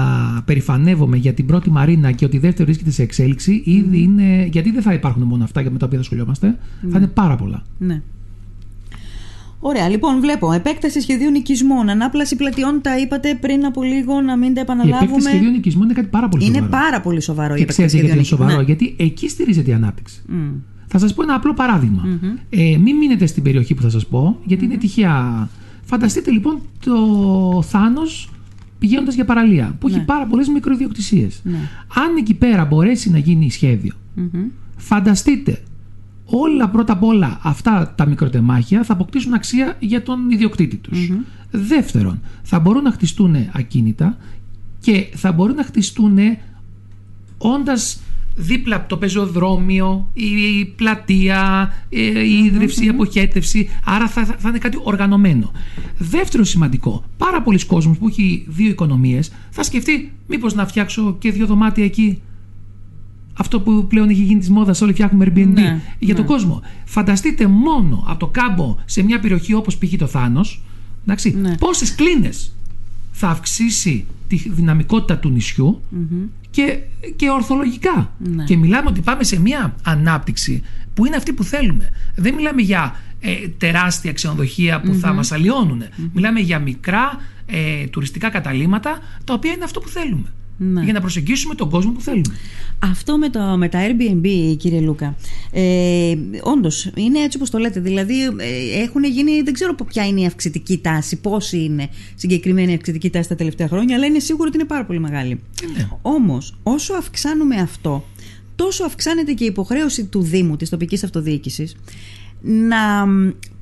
[SPEAKER 2] περηφανεύομαι για την πρώτη Μαρίνα και ότι η δεύτερη βρίσκεται σε εξέλιξη, ήδη είναι. Γιατί δεν θα υπάρχουν μόνο αυτά με τα οποία θα σχολιόμαστε, θα ναι. είναι πάρα πολλά.
[SPEAKER 1] Ναι. Ωραία, λοιπόν, βλέπω. Επέκταση σχεδίων οικισμών, ανάπλαση πλατιών, τα είπατε πριν από λίγο, να μην τα επαναλάβουμε. Η
[SPEAKER 2] επέκταση σχεδίων οικισμών είναι κάτι πάρα πολύ
[SPEAKER 1] σοβαρό. Είναι πάρα πολύ σοβαρό
[SPEAKER 2] και η επέκταση γιατί είναι σοβαρό, ναι. γιατί εκεί στηρίζεται η ανάπτυξη. Mm. Θα σας πω ένα απλό Ε, μην μείνετε στην περιοχή που θα σας πω, γιατί είναι τυχαία. Φανταστείτε λοιπόν το Θάνος πηγαίνοντας για παραλία, που έχει ναι. πάρα πολλές μικροδιοκτησίες. Ναι. Αν εκεί πέρα μπορέσει να γίνει φανταστείτε όλα πρώτα απ' όλα αυτά τα μικροτεμάχια θα αποκτήσουν αξία για τον ιδιοκτήτη τους. Δεύτερον, θα μπορούν να χτιστούν ακίνητα και θα μπορούν να χτιστούν όντας δίπλα από το πεζοδρόμιο, η πλατεία, η ίδρυυση, η αποχέτευση. Άρα θα, θα είναι κάτι οργανωμένο. Δεύτερο σημαντικό, πάρα πολλοί κόσμος που έχει δύο οικονομίες θα σκεφτεί μήπως να φτιάξω και δύο δωμάτια εκεί αυτό που πλέον έχει γίνει της μόδας, όλοι φτιάχνουμε Airbnb ναι, για τον ναι. κόσμο. Φανταστείτε μόνο από το κάμπο σε μια περιοχή όπως π.χ. το Θάνος, ναι. πόσες κλίνες θα αυξήσει τη δυναμικότητα του νησιου και, και ορθολογικά. Ναι. Και μιλάμε ότι πάμε σε μια ανάπτυξη που είναι αυτή που θέλουμε. Δεν μιλάμε για ε, τεράστια ξενοδοχεία που θα μας αλλοιώνουν. Μιλάμε για μικρά ε, τουριστικά καταλήμματα τα οποία είναι αυτό που θέλουμε ναι. για να προσεγγίσουμε τον κόσμο που θέλουμε.
[SPEAKER 1] Αυτό με, το, με τα Airbnb, κύριε Λούκα, ε, όντως είναι έτσι όπως το λέτε. Δηλαδή, ε, έχουν γίνει, δεν ξέρω ποια είναι η αυξητική τάση, πόση είναι συγκεκριμένη η αυξητική τάση τα τελευταία χρόνια, αλλά είναι σίγουρο ότι είναι πάρα πολύ μεγάλη. Ναι. Όμως, όσο αυξάνουμε αυτό, τόσο αυξάνεται και η υποχρέωση του Δήμου, της τοπικής αυτοδιοίκησης, να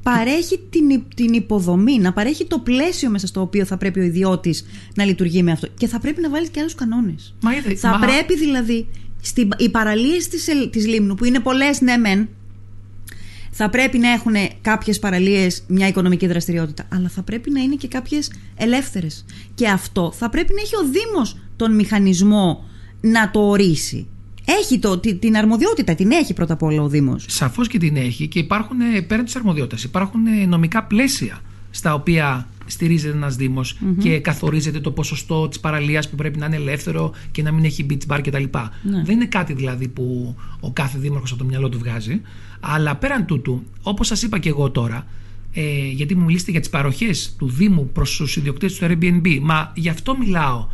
[SPEAKER 1] παρέχει την, την υποδομή, να παρέχει το πλαίσιο μέσα στο οποίο θα πρέπει ο ιδιώτης να λειτουργεί με αυτό. Και θα πρέπει να βάλει και άλλους κανόνες. Θα πρέπει δηλαδή στην, οι παραλίες της της Λίμνου, που είναι πολλές, ναι, μεν, θα πρέπει να έχουν κάποιες παραλίες μια οικονομική δραστηριότητα, αλλά θα πρέπει να είναι και κάποιες ελεύθερες. Και αυτό θα πρέπει να έχει ο Δήμος τον μηχανισμό να το ορίσει. Έχει το, την αρμοδιότητα, την έχει πρώτα απ' όλα ο Δήμος.
[SPEAKER 2] Σαφώς και την έχει και υπάρχουν ε, πέραν της αρμοδιότητας. Υπάρχουν ε, νομικά πλαίσια στα οποία στηρίζεται ένας και καθορίζεται το ποσοστό της παραλίας που πρέπει να είναι ελεύθερο και να μην έχει beach bar κτλ. Ναι. Δεν είναι κάτι δηλαδή που ο κάθε δήμαρχος από το μυαλό του βγάζει. Αλλά πέραν τούτου, όπως σας είπα και εγώ τώρα, ε, γιατί μου μιλήσετε για τις παροχές του Δήμου προς τους ιδιοκτήτες του Airbnb, μα γι' αυτό μιλάω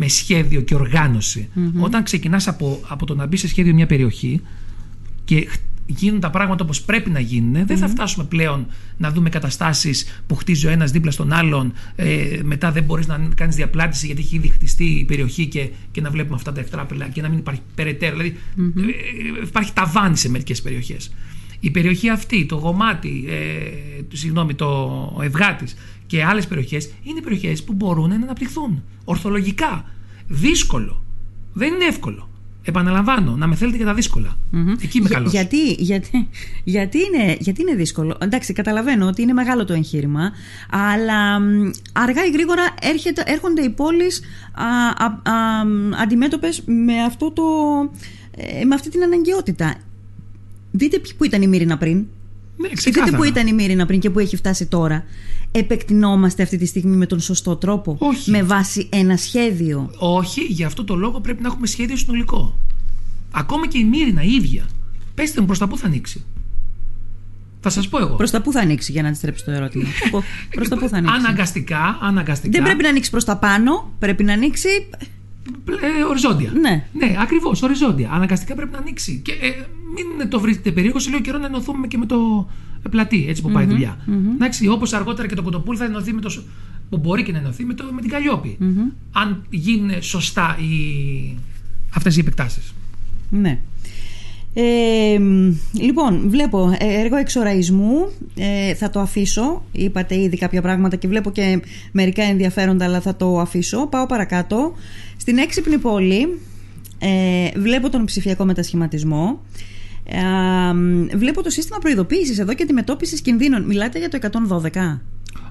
[SPEAKER 2] με σχέδιο και οργανωση Όταν ξεκινάς από, από το να μπει σε σχέδιο μια περιοχή και γίνουν τα πράγματα όπως πρέπει να γινουν δεν θα φτάσουμε πλέον να δούμε καταστάσεις που χτίζει ο ένας δίπλα στον άλλον ε, μετά δεν μπορείς να κάνεις διαπλάτηση γιατί έχει ήδη χτιστεί η περιοχή και, και να βλέπουμε αυτά τα ευτράπελα και να μην υπάρχει περαιτέρω. Δηλαδή ε, υπάρχει ταβάνι σε μερικές περιοχές. Η περιοχή αυτή, το γομάτι, ε, συγγνώμη, το Ευγάτης και άλλες περιοχές είναι περιοχές που μπορούν να αναπτυχθούν ορθολογικά. Δύσκολο. Δεν είναι εύκολο. Επαναλαμβάνω, να με θέλετε για τα δύσκολα. Mm-hmm. Εκεί είμαι καλός.
[SPEAKER 1] Γιατί, γιατί, γιατί, είναι, γιατί είναι δύσκολο. Εντάξει, καταλαβαίνω ότι είναι μεγάλο το εγχείρημα, αλλά αργά ή γρήγορα έρχεται, έρχονται οι πόλεις αντιμέτωπες με, αυτό το, ε, με αυτή την αναγκαιότητα. Δείτε που ήταν η Μύρινα πριν.
[SPEAKER 2] Ναι, Δείτε
[SPEAKER 1] που ήταν η Μύρινα πριν και που έχει φτάσει τώρα. Επεκτηνόμαστε αυτή τη στιγμή με τον σωστό τρόπο;
[SPEAKER 2] Όχι.
[SPEAKER 1] Με βάση ένα σχέδιο;
[SPEAKER 2] Όχι, γι' αυτό το λόγο πρέπει να έχουμε σχέδιο συνολικό. Ακόμα και η Μύρινα η ίδια. Πέστε μου προς τα πού θα ανοίξει; Θα σας πω εγώ.
[SPEAKER 1] Προς τα πού θα ανοίξει για να αντιστρέψει το ερώτημα. προς τα πού θα ανοίξει.
[SPEAKER 2] Αναγκαστικά, αναγκαστικά.
[SPEAKER 1] Δεν πρέπει να ανοίξει προς τα πάνω, πρέπει να ανοίξει
[SPEAKER 2] ε, οριζόντια.
[SPEAKER 1] Ναι.
[SPEAKER 2] Ναι, ακριβώς, οριζόντια. Αναγκαστικά πρέπει να ανοίξει. Και ε, μην το βρείτε περίεργο, σε λίγο καιρό να ενωθούμε και με το πλατή, έτσι που πάει η δουλειά. Εντάξει, όπως αργότερα και το κοτοπούλ θα ενωθεί με το. που μπορεί και να ενωθεί με, το, με την καλλιοπη Αν γίνουν σωστά οι, αυτές οι επεκτάσεις.
[SPEAKER 1] Ναι. Ε, λοιπόν, βλέπω ε, έργο εξοραϊσμού. Ε, θα το αφήσω. Είπατε ήδη κάποια πράγματα και βλέπω και μερικά ενδιαφέροντα, αλλά θα το αφήσω. Πάω παρακάτω. Στην έξυπνη πόλη ε, βλέπω τον ψηφιακό μετασχηματισμό. Ε, βλέπω το σύστημα προειδοποίησης εδώ και αντιμετώπισης κινδύνων. Μιλάτε για το 112.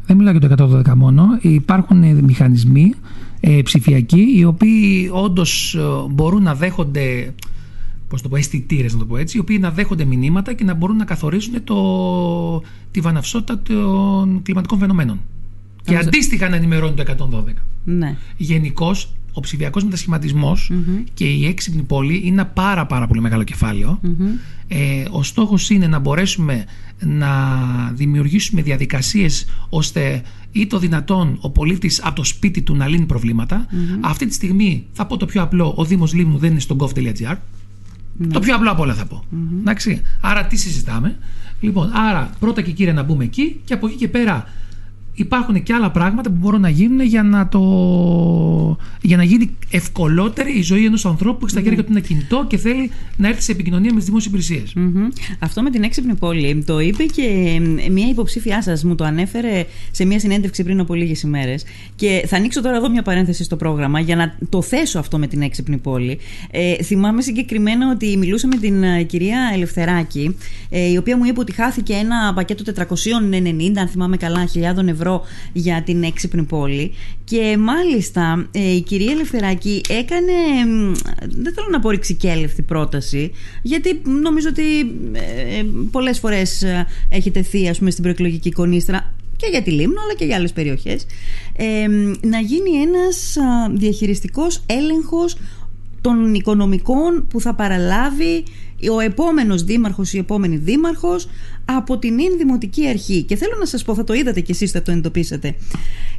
[SPEAKER 2] Δεν μιλάω για το 112 μόνο. Υπάρχουν μηχανισμοί ε, ψηφιακοί οι οποίοι όντως μπορούν να δέχονται πώς το πω, αισθητήρες, να το πω έτσι, οι οποίοι να δέχονται μηνύματα και να μπορούν να καθορίζουν το, τη βαναυσότητα των κλιματικών φαινομένων. Και αντίστοιχα να ενημερώνει το 112.
[SPEAKER 1] Ναι.
[SPEAKER 2] Γενικώς, ο ψηφιακό και η έξυπνη πόλη είναι ένα πάρα, πάρα πολύ μεγάλο Ε, ο στόχος είναι να μπορέσουμε να δημιουργήσουμε διαδικασίες ώστε ή το δυνατόν ο πολίτης από το σπίτι του να λύνει Αυτή τη στιγμή θα πω το πιο απλό, ο Δήμος Λίμνου δεν είναι στο gov.gr. Ναι. Το πιο απλό από όλα θα πω. Εντάξει. Άρα τι συζητάμε; Λοιπόν, άρα πρώτα και κύρια να μπούμε εκεί και από εκεί και πέρα υπάρχουν και άλλα πράγματα που μπορούν να γίνουν για να, το... για να γίνει ευκολότερη η ζωή ενός ανθρώπου που έχει στα χέρια του ένα κινητό και θέλει να έρθει σε επικοινωνία με τις δημόσιες
[SPEAKER 1] Αυτό με την έξυπνη πόλη το είπε και μια υποψήφιά σας μου το ανέφερε σε μια συνέντευξη πριν από λίγες ημέρες. Και θα ανοίξω τώρα εδώ μια παρένθεση στο πρόγραμμα για να το θέσω αυτό με την έξυπνη πόλη. Ε, θυμάμαι συγκεκριμένα ότι μιλούσα με την ε, κυρία Ελευθεράκη, ε, η οποία μου είπε ότι χάθηκε ένα πακέτο 490, αν θυμάμαι καλά, χιλιάδων ευρώ για την έξυπνη πόλη. Και μάλιστα ε, η κυρία Ελευθεράκη έκανε, δεν θέλω να πω ρηξικέλευτη πρόταση, γιατί νομίζω ότι ε, πολλές φορές ε, έχει τεθεί ας πούμε, στην προεκλογική κονίστρα και για τη Λίμνο αλλά και για άλλες περιοχές να γίνει ένας διαχειριστικός έλεγχος των οικονομικών που θα παραλάβει ο επόμενος δήμαρχος, η επόμενη δήμαρχος από την ίν δημοτική αρχή. Και θέλω να σας πω, θα το είδατε κι εσείς, θα το εντοπίσατε.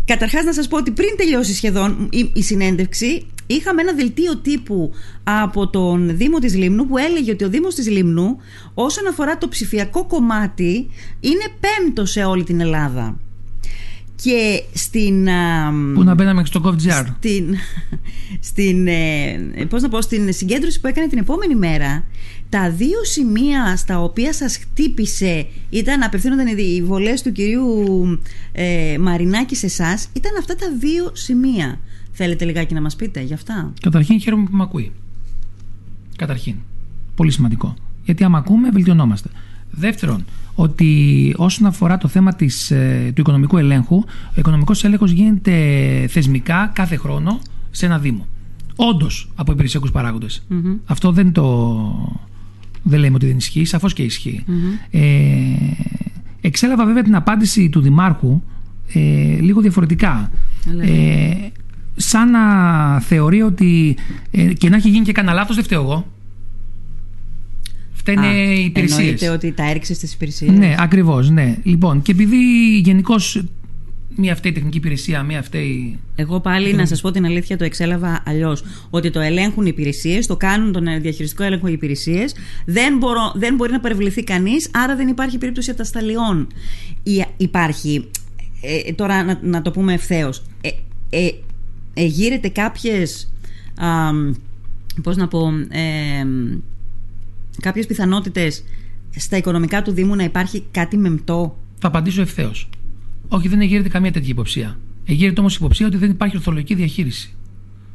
[SPEAKER 1] Καταρχάς να σας πω ότι πριν τελειώσει σχεδόν η, συνέντευξη, είχαμε ένα δελτίο τύπου από τον Δήμο της Λίμνου που έλεγε ότι ο Δήμος της Λίμνου όσον αφορά το ψηφιακό κομμάτι είναι πέμπτο σε όλη την Ελλάδα. Και στην.
[SPEAKER 2] Πού να μπαίναμε στο GovGR.
[SPEAKER 1] Στην, στην, ε, πώς να πω, στην συγκέντρωση που έκανε την επόμενη μέρα, τα δύο σημεία στα οποία σας χτύπησε ήταν, απευθύνονταν οι βολές του κυρίου ε, Μαρινάκη σε εσάς, ήταν αυτά τα δύο σημεία. Θέλετε λιγάκι να μας πείτε γι' αυτά;
[SPEAKER 2] Καταρχήν χαίρομαι που με ακούει. Καταρχήν. Πολύ σημαντικό. Γιατί άμα ακούμε βελτιωνόμαστε. Δεύτερον, ότι όσον αφορά το θέμα της, ε, του οικονομικού ελέγχου, ο οικονομικός έλεγχος γίνεται θεσμικά κάθε χρόνο σε ένα Δήμο. Όντως από υπηρεσιακούς Αυτό δεν το. Δεν λέμε ότι δεν ισχύει, σαφώς και ισχύει. Ε, εξέλαβα βέβαια την απάντηση του Δημάρχου ε, λίγο διαφορετικά. Ε, σαν να θεωρεί ότι ε, και να έχει γίνει και κανένα λάθος, δεν φταίω εγώ φταίνε οι υπηρεσίες.
[SPEAKER 1] Εννοείται ότι τα έριξες στι υπηρεσίες.
[SPEAKER 2] Ναι, ακριβώς. Ναι. Λοιπόν, και επειδή γενικώς μία αυτή η τεχνική υπηρεσία, μία αυτή.
[SPEAKER 1] Εγώ πάλι να σας πω την αλήθεια, το εξέλαβα αλλιώς. Ότι το ελέγχουν οι υπηρεσίες, το κάνουν τον διαχειριστικό έλεγχο οι υπηρεσίες. Δεν, δεν μπορεί να παρευληθεί κανείς, άρα δεν υπάρχει περίπτωση ατασταλιών. Υπάρχει. Ε, τώρα να, να, το πούμε ευθέως. Ε, ε, ε, γύρεται κάποιες. Πώς να πω. Ε, κάποιες πιθανότητες στα οικονομικά του Δήμου να υπάρχει κάτι μεμπτό.
[SPEAKER 2] Θα απαντήσω ευθέως. Όχι, δεν εγείρεται καμία τέτοια υποψία. Εγείρεται όμως υποψία ότι δεν υπάρχει ορθολογική διαχείριση.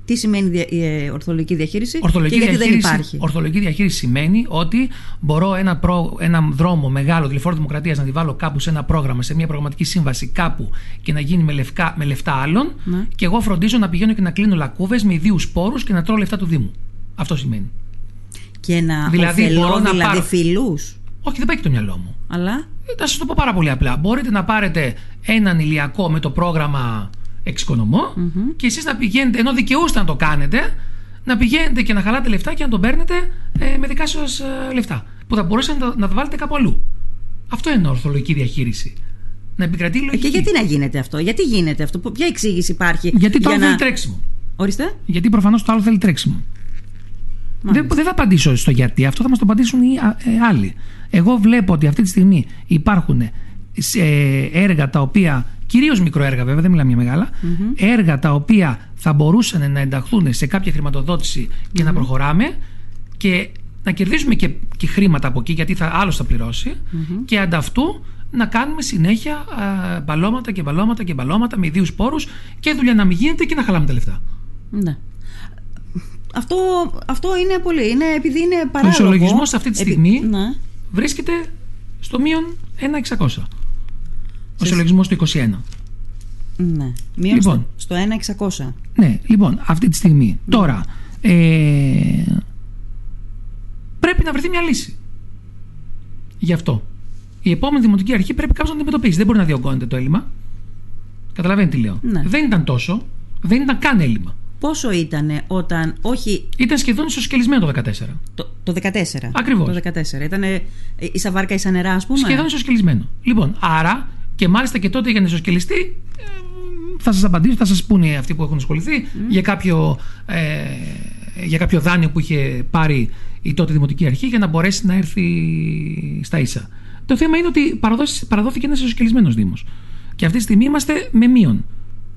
[SPEAKER 1] Τι σημαίνει ε, ορθολογική διαχείριση;
[SPEAKER 2] Ορθολογική
[SPEAKER 1] και γιατί
[SPEAKER 2] διαχείριση,
[SPEAKER 1] δεν υπάρχει;
[SPEAKER 2] Ορθολογική διαχείριση σημαίνει ότι μπορώ ένα, προ, ένα δρόμο μεγάλο τηλεφόρο δημοκρατίας να τη βάλω κάπου σε ένα πρόγραμμα, σε μια προγραμματική σύμβαση κάπου και να γίνει με, λευκά, με λεφτά άλλων ναι. και εγώ φροντίζω να πηγαίνω και να κλείνω λακκούβες με ιδίους πόρου και να τρώω λεφτά του Δήμου. Αυτό σημαίνει
[SPEAKER 1] και να δηλαδή, ωφελώ δηλαδή πάρω... φιλούς.
[SPEAKER 2] Όχι, δεν πάει και το μυαλό μου.
[SPEAKER 1] Αλλά;
[SPEAKER 2] Θα σας το πω πάρα πολύ απλά. Μπορείτε να πάρετε έναν ηλιακό με το πρόγραμμα εξοικονομώ mm-hmm. και εσείς να πηγαίνετε, ενώ δικαιούστε να το κάνετε, να πηγαίνετε και να χαλάτε λεφτά και να τον παίρνετε ε, με δικά σας ε, λεφτά. Που θα μπορούσατε να, να τα βάλετε κάπου αλλού. Αυτό είναι ορθολογική διαχείριση. Να επικρατεί η λογική.
[SPEAKER 1] Και γιατί να γίνεται αυτό, γιατί γίνεται αυτό, ποια εξήγηση υπάρχει.
[SPEAKER 2] Γιατί το για να... τρέξιμο.
[SPEAKER 1] Ορίστε.
[SPEAKER 2] Γιατί προφανώς το άλλο θέλει τρέξιμο. Δεν, δεν θα απαντήσω στο γιατί. Αυτό θα μας το απαντήσουν οι ε, άλλοι. Εγώ βλέπω ότι αυτή τη στιγμή υπάρχουν ε, έργα τα οποία, κυρίως μικροέργα βέβαια, δεν μιλάμε για μεγαλα έργα τα οποία θα μπορούσαν να ενταχθούν σε κάποια χρηματοδότηση για να προχωράμε και να κερδίσουμε και, και χρήματα από εκεί, γιατί θα, άλλος θα πληρωσει και ανταυτού να κάνουμε συνέχεια α, μπαλώματα και μπαλώματα και μπαλώματα με ιδίους πόρους και δουλειά να μην γίνεται και να χαλάμε τα λεφτά.
[SPEAKER 1] Ναι. Αυτό, αυτό είναι πολύ. Είναι επειδή είναι παράλογο.
[SPEAKER 2] Ο ισολογισμός αυτή τη στιγμή
[SPEAKER 1] ναι.
[SPEAKER 2] βρίσκεται στο μείον 1,600. Ο ισολογισμός του 21.
[SPEAKER 1] Ναι. Μείον
[SPEAKER 2] Λοιπόν.
[SPEAKER 1] στο 1,600.
[SPEAKER 2] Ναι, λοιπόν, αυτή τη στιγμή. Τώρα, ε, πρέπει να βρεθεί μια λύση. Γι' αυτό. Η επόμενη δημοτική αρχή πρέπει κάποιο να αντιμετωπίσει. Δεν μπορεί να διωγγώνεται το έλλειμμα. Καταλαβαίνετε τι λέω.
[SPEAKER 1] Ναι.
[SPEAKER 2] Δεν ήταν τόσο. Δεν ήταν καν έλλειμμα.
[SPEAKER 1] Πόσο ήταν όταν. Όχι.
[SPEAKER 2] Ήταν σχεδόν ισοσκελισμένο το 14.
[SPEAKER 1] Το, το 14.
[SPEAKER 2] Ακριβώς.
[SPEAKER 1] Το 14. Ήταν η σαβάρκα ίσα νερά, ας πούμε;
[SPEAKER 2] Σχεδόν ισοσκελισμένο. Λοιπόν, άρα και μάλιστα και τότε για να ισοσκελιστεί, ε, θα σας απαντήσω, θα σας πούνε αυτοί που έχουν ασχοληθεί για, κάποιο, ε, για κάποιο δάνειο που είχε πάρει η τότε Δημοτική Αρχή για να μπορέσει να έρθει στα ίσα. Το θέμα είναι ότι παραδώσει- παραδόθηκε ένας ισοσκελισμένος Δήμος. Και αυτή τη στιγμή είμαστε με μείον.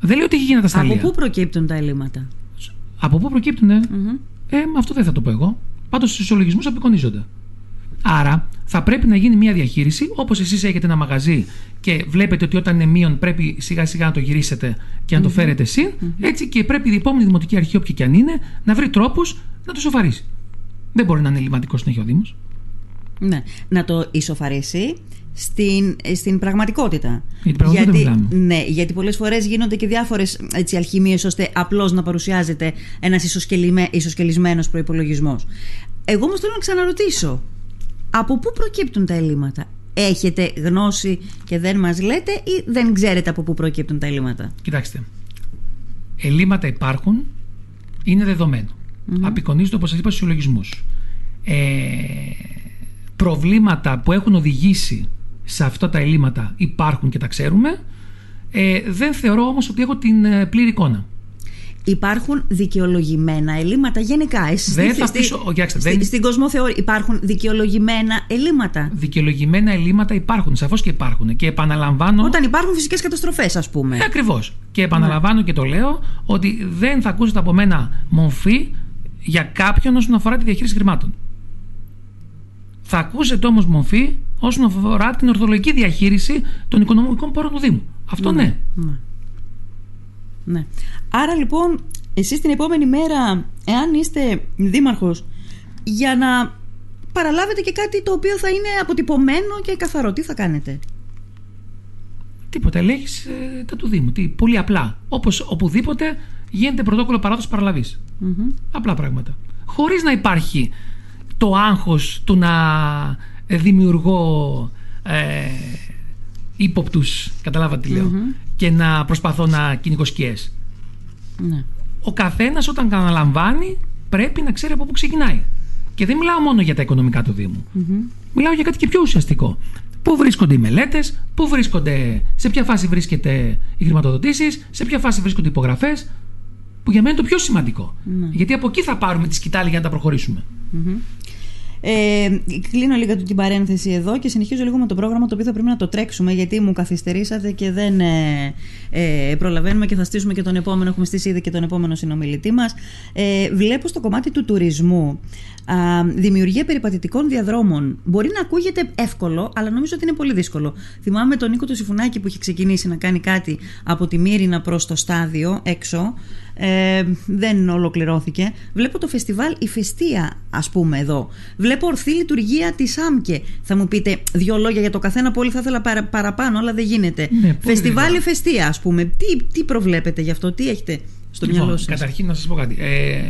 [SPEAKER 2] Δεν λέω ότι έχει γίνει τα σταλία.
[SPEAKER 1] Από πού προκύπτουν τα ελλείμματα;
[SPEAKER 2] Από πού προκύπτουν, ε; Ε, αυτό δεν θα το πω εγώ. Πάντως στους ισολογισμούς απεικονίζονται. Άρα θα πρέπει να γίνει μια διαχείριση, όπως εσείς έχετε ένα μαγαζί και βλέπετε ότι όταν είναι μείον πρέπει σιγά σιγά να το γυρίσετε και να το φέρετε συν, έτσι και πρέπει η επόμενη δημοτική αρχή, όποια και αν είναι, να βρει τρόπους να το σοφαρίσει. Δεν μπορεί να είναι ελληματικό συνέχεια ο Δήμος.
[SPEAKER 1] Ναι. Να το ισοφαρίσει στην, στην πραγματικότητα.
[SPEAKER 2] Για την πραγματικότητα
[SPEAKER 1] γιατί,
[SPEAKER 2] μιλάμε.
[SPEAKER 1] ναι, γιατί πολλές φορές γίνονται και διάφορες αλχημίες ώστε απλώς να παρουσιάζεται ένας ισοσκελισμένος προπολογισμό. Εγώ όμως θέλω να ξαναρωτήσω. Από πού προκύπτουν τα ελλείμματα, Έχετε γνώση και δεν μας λέτε ή δεν ξέρετε από πού προκύπτουν τα ελλείμματα;
[SPEAKER 2] Κοιτάξτε. Ελλείμματα υπάρχουν, είναι δεδομένο. Απεικονίζονται, όπως σας είπα, στους συλλογισμούς. Ε, προβλήματα που έχουν οδηγήσει σε αυτά τα ελλείμματα υπάρχουν και τα ξέρουμε. Ε, δεν θεωρώ όμως ότι έχω την ε, πλήρη εικόνα.
[SPEAKER 1] Υπάρχουν δικαιολογημένα ελλείμματα γενικά. Εσείς
[SPEAKER 2] Δεν
[SPEAKER 1] στη-
[SPEAKER 2] θα
[SPEAKER 1] στη-
[SPEAKER 2] πείσω- ο, κοιτάξτε,
[SPEAKER 1] στη-
[SPEAKER 2] δεν-
[SPEAKER 1] Στην κοσμοθεωρία υπάρχουν δικαιολογημένα ελλείμματα;
[SPEAKER 2] Δικαιολογημένα ελλείμματα υπάρχουν, σαφώς και υπάρχουν. Και επαναλαμβάνω.
[SPEAKER 1] Όταν υπάρχουν φυσικές καταστροφές ας πούμε.
[SPEAKER 2] Ε, Ακριβώς. Και επαναλαμβάνω και το λέω ότι δεν θα ακούσετε από μένα μορφή για κάποιον όσον αφορά τη διαχείριση χρημάτων. Θα ακούσετε όμως μορφή όσον αφορά την ορθολογική διαχείριση των οικονομικών πόρων του Δήμου. Αυτό ναι.
[SPEAKER 1] Ναι. ναι. Άρα λοιπόν, εσείς την επόμενη μέρα, εάν είστε δήμαρχος, για να παραλάβετε και κάτι το οποίο θα είναι αποτυπωμένο και καθαρό, τι θα κάνετε;
[SPEAKER 2] Τίποτα. Ελέγχεις ε, τα του Δήμου. Τι, πολύ απλά. Όπως οπουδήποτε γίνεται πρωτόκολλο παράδοσης παραλαβής.
[SPEAKER 1] Μμμ.
[SPEAKER 2] Απλά πράγματα. Χωρίς να υπάρχει το άγχος του να δημιουργώ ε, ύποπτους, καταλάβατε τι λέω, και να προσπαθώ να κυνηγώ σκιές.
[SPEAKER 1] Ναι.
[SPEAKER 2] Ο καθένας όταν αναλαμβάνει πρέπει να ξέρει από πού ξεκινάει. Και δεν μιλάω μόνο για τα οικονομικά του Δήμου. Μιλάω για κάτι και πιο ουσιαστικό. Πού βρίσκονται οι μελέτες, πού βρίσκονται, σε ποια φάση βρίσκεται οι χρηματοδοτήσεις, σε ποια φάση βρίσκονται οι υπογραφές. Που για μένα είναι το πιο σημαντικό. Γιατί από εκεί θα πάρουμε τη σκητάλη για να τα προχωρήσουμε.
[SPEAKER 1] Ε, κλείνω λίγο την παρένθεση εδώ και συνεχίζω λίγο με το πρόγραμμα το οποίο θα πρέπει να το τρέξουμε γιατί μου καθυστερήσατε και δεν ε, ε, προλαβαίνουμε και θα στήσουμε και τον επόμενο, έχουμε στήσει ήδη και τον επόμενο συνομιλητή μας. Ε, βλέπω στο κομμάτι του τουρισμού α, δημιουργία περιπατητικών διαδρόμων. Μπορεί να ακούγεται εύκολο, αλλά νομίζω ότι είναι πολύ δύσκολο. Θυμάμαι τον Νίκο του Σιφουνάκη που είχε ξεκινήσει να κάνει κάτι από τη Μύρινα προς το στάδιο έξω. Ε, δεν ολοκληρώθηκε. Βλέπω το φεστιβάλ Η Φεστία, ας πούμε, εδώ. Βλέπω ορθή λειτουργία της ΆΜΚΕ. Θα μου πείτε δύο λόγια για το καθένα, πολύ θα ήθελα παρα- παραπάνω, αλλά δεν γίνεται.
[SPEAKER 2] Ναι, πολύ
[SPEAKER 1] φεστιβάλ
[SPEAKER 2] γρήγορα.
[SPEAKER 1] Η Φεστία, ας πούμε. Τι, τι προβλέπετε γι' αυτό, τι έχετε στο
[SPEAKER 2] Λοιπόν,
[SPEAKER 1] μυαλό σας;
[SPEAKER 2] Καταρχήν να σας πω κάτι. Ε,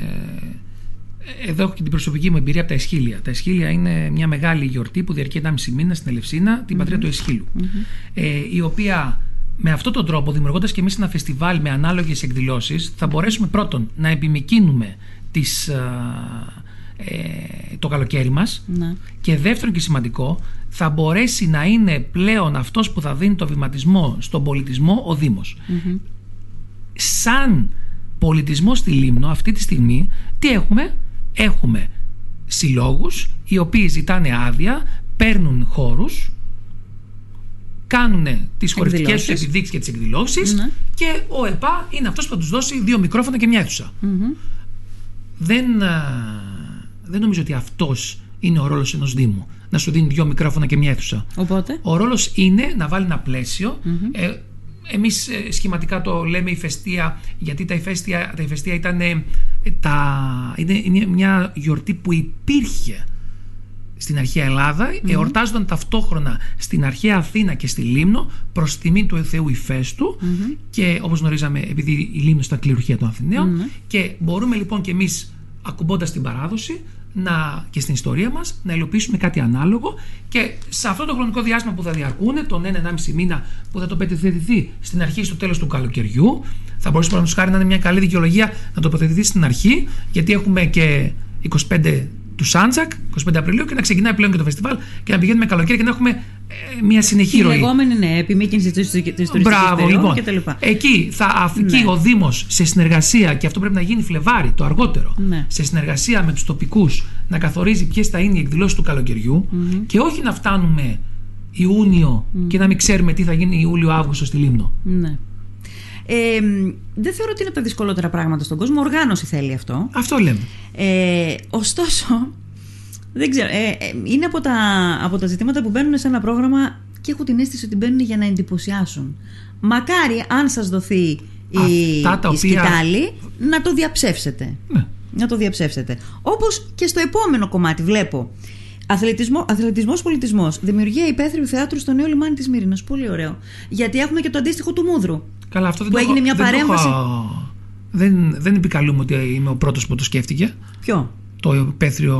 [SPEAKER 2] εδώ έχω και την προσωπική μου εμπειρία από τα Εσχύλια. Τα Εσχύλια είναι μια μεγάλη γιορτή που διαρκεί 1,5 μήνα στην Ελευσίνα, την πατρίδα του εσχυλου Ε, η οποία με αυτόν τον τρόπο, δημιουργώντας και εμείς ένα φεστιβάλ με ανάλογες εκδηλώσεις, θα μπορέσουμε πρώτον να επιμηκύνουμε τις, α, ε, το καλοκαίρι μας
[SPEAKER 1] Ναι.
[SPEAKER 2] και δεύτερον και σημαντικό, θα μπορέσει να είναι πλέον αυτός που θα δίνει το βηματισμό στον πολιτισμό ο Δήμος. Σαν πολιτισμό στη Λίμνο αυτή τη στιγμή τι έχουμε; Έχουμε συλλόγους οι οποίοι ζητάνε άδεια, παίρνουν χώρους κάνουν τις χορευτικές τους επιδείξεις και τις εκδηλώσεις
[SPEAKER 1] Ναι.
[SPEAKER 2] και ο ΕΠΑ είναι αυτός που θα τους δώσει δύο μικρόφωνα και μια αίθουσα. Δεν, α, δεν νομίζω ότι αυτός είναι ο ρόλος ενός Δήμου. Να σου δίνει δύο μικρόφωνα και μια αίθουσα.
[SPEAKER 1] Οπότε;
[SPEAKER 2] Ο ρόλος είναι να βάλει ένα πλαίσιο. Ε, εμείς ε, σχηματικά το λέμε ηφαιστεία γιατί τα ηφαίστεια, τα ηφαιστεία ήταν ε, τα, είναι, είναι μια γιορτή που υπήρχε στην αρχαία Ελλάδα, εορτάζονταν ταυτόχρονα στην αρχαία Αθήνα και στη Λίμνο προς τιμή του Θεού Ηφαίστου και όπως γνωρίζαμε επειδή η Λίμνος ήταν κληρουργία των Αθηναίων και μπορούμε λοιπόν και εμείς ακουμπώντας την παράδοση να, και στην ιστορία μας να υλοποιήσουμε κάτι ανάλογο. Και σε αυτό το χρονικό διάστημα που θα διαρκούν, τον 1-1,5 μήνα που θα τοποθετηθεί στην αρχή ή στο τέλος του καλοκαιριού, θα μπορούσε παραδείγματος χάρη να είναι μια καλή δικαιολογία να τοποθετηθεί στην αρχή, γιατί έχουμε και 25 του Σάντζακ, 25 Απριλίου, και να ξεκινάει πλέον και το φεστιβάλ και να πηγαίνουμε καλοκαίρι και να έχουμε ε, μια συνεχή
[SPEAKER 1] Η
[SPEAKER 2] ροή.
[SPEAKER 1] λεγόμενη ναι, επιμήκυνση της τουριστική
[SPEAKER 2] Μπράβο,
[SPEAKER 1] περίοδου
[SPEAKER 2] λοιπόν.
[SPEAKER 1] κτλ.
[SPEAKER 2] Εκεί θα αφικεί
[SPEAKER 1] Ναι.
[SPEAKER 2] ο Δήμος σε συνεργασία, και αυτό πρέπει να γίνει Φλεβάρι, το αργότερο,
[SPEAKER 1] Ναι.
[SPEAKER 2] σε συνεργασία με τους τοπικούς, να καθορίζει ποιες θα είναι οι εκδηλώσεις του καλοκαιριου και όχι να φτάνουμε Ιούνιο και να μην ξέρουμε τι θα γίνει Ιούλιο-Αύγουστο στη Λίμνο.
[SPEAKER 1] Ναι. Ε, δεν θεωρώ ότι είναι από τα δυσκολότερα πράγματα στον κόσμο. Οργάνωση θέλει αυτό.
[SPEAKER 2] Αυτό λέμε.
[SPEAKER 1] Ε, ωστόσο, δεν ξέρω. Ε, ε, είναι από τα, από τα ζητήματα που μπαίνουν σε ένα πρόγραμμα και έχω την αίσθηση ότι μπαίνουν για να εντυπωσιάσουν. Μακάρι, αν σας δοθεί η,
[SPEAKER 2] Αυτά τα
[SPEAKER 1] η
[SPEAKER 2] οποία-
[SPEAKER 1] σκητάλη, να το διαψεύσετε.
[SPEAKER 2] Ναι.
[SPEAKER 1] Να το διαψεύσετε. Όπως και στο επόμενο κομμάτι βλέπω. Αθλητισμό, αθλητισμός πολιτισμός. Δημιουργία υπαίθριου θεάτρου στο νέο λιμάνι της Μύρινας. Πολύ ωραίο. Γιατί έχουμε και το αντίστοιχο του Μούδρου.
[SPEAKER 2] Καλά, αυτό δεν
[SPEAKER 1] Που
[SPEAKER 2] το
[SPEAKER 1] έγινε
[SPEAKER 2] έχω-
[SPEAKER 1] μια
[SPEAKER 2] δεν το
[SPEAKER 1] παρέμβαση.
[SPEAKER 2] έχω- Δεν, δεν επικαλούμε ότι είμαι ο πρώτος που το σκέφτηκε.
[SPEAKER 1] Ποιο;
[SPEAKER 2] Το υπαίθριο.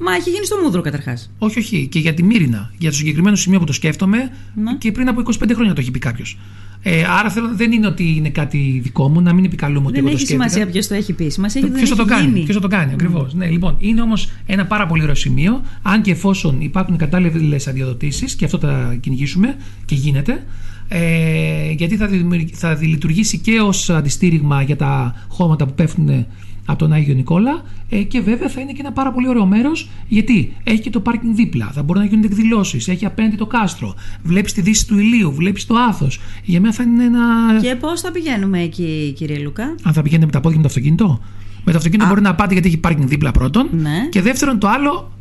[SPEAKER 1] Μα έχει γίνει στο Μούδρο καταρχάς.
[SPEAKER 2] Όχι, όχι. Και για τη Μύρινα. Για το συγκεκριμένο σημείο που το σκέφτομαι.
[SPEAKER 1] Ναι.
[SPEAKER 2] Και πριν από 25 χρόνια το έχει πει κάποιος. Ε, άρα θέλω, δεν είναι ότι είναι κάτι δικό μου, να μην επικαλούμε ότι
[SPEAKER 1] Δεν
[SPEAKER 2] εγώ το
[SPEAKER 1] έχει
[SPEAKER 2] σκέφτηκα.
[SPEAKER 1] σημασία ποιος το έχει πει. Σημασία έχει ότι
[SPEAKER 2] Ποιος θα
[SPEAKER 1] δεν
[SPEAKER 2] το
[SPEAKER 1] έχει
[SPEAKER 2] κάνει,
[SPEAKER 1] γίνει.
[SPEAKER 2] ποιος θα το κάνει, ακριβώς. Ναι, λοιπόν, είναι όμως ένα πάρα πολύ ωραίο σημείο. Αν και εφόσον υπάρχουν κατάλληλες αδειοδοτήσεις, και αυτό θα κυνηγήσουμε και γίνεται, ε, γιατί θα, δημιουργη- θα λειτουργήσει και ως αντιστήριγμα για τα χώματα που πέφτουν από τον Άγιο Νικόλα ε, και βέβαια θα είναι και ένα πάρα πολύ ωραίο μέρος γιατί έχει και το πάρκινγκ δίπλα, θα μπορούν να γίνονται εκδηλώσεις, έχει απέναντι το κάστρο, βλέπεις τη δύση του ηλίου, βλέπεις το άθος. Για μένα θα είναι ένα.
[SPEAKER 1] Και πώς θα πηγαίνουμε εκεί, κύριε Λουκά.
[SPEAKER 2] Αν θα πηγαίνετε με τα πόδια με το αυτοκίνητο. Με το αυτοκίνητο
[SPEAKER 1] Α.
[SPEAKER 2] μπορεί να πάτε γιατί έχει πάρκινγκ δίπλα πρώτον.
[SPEAKER 1] Ναι.
[SPEAKER 2] Και δεύτερον, το άλλο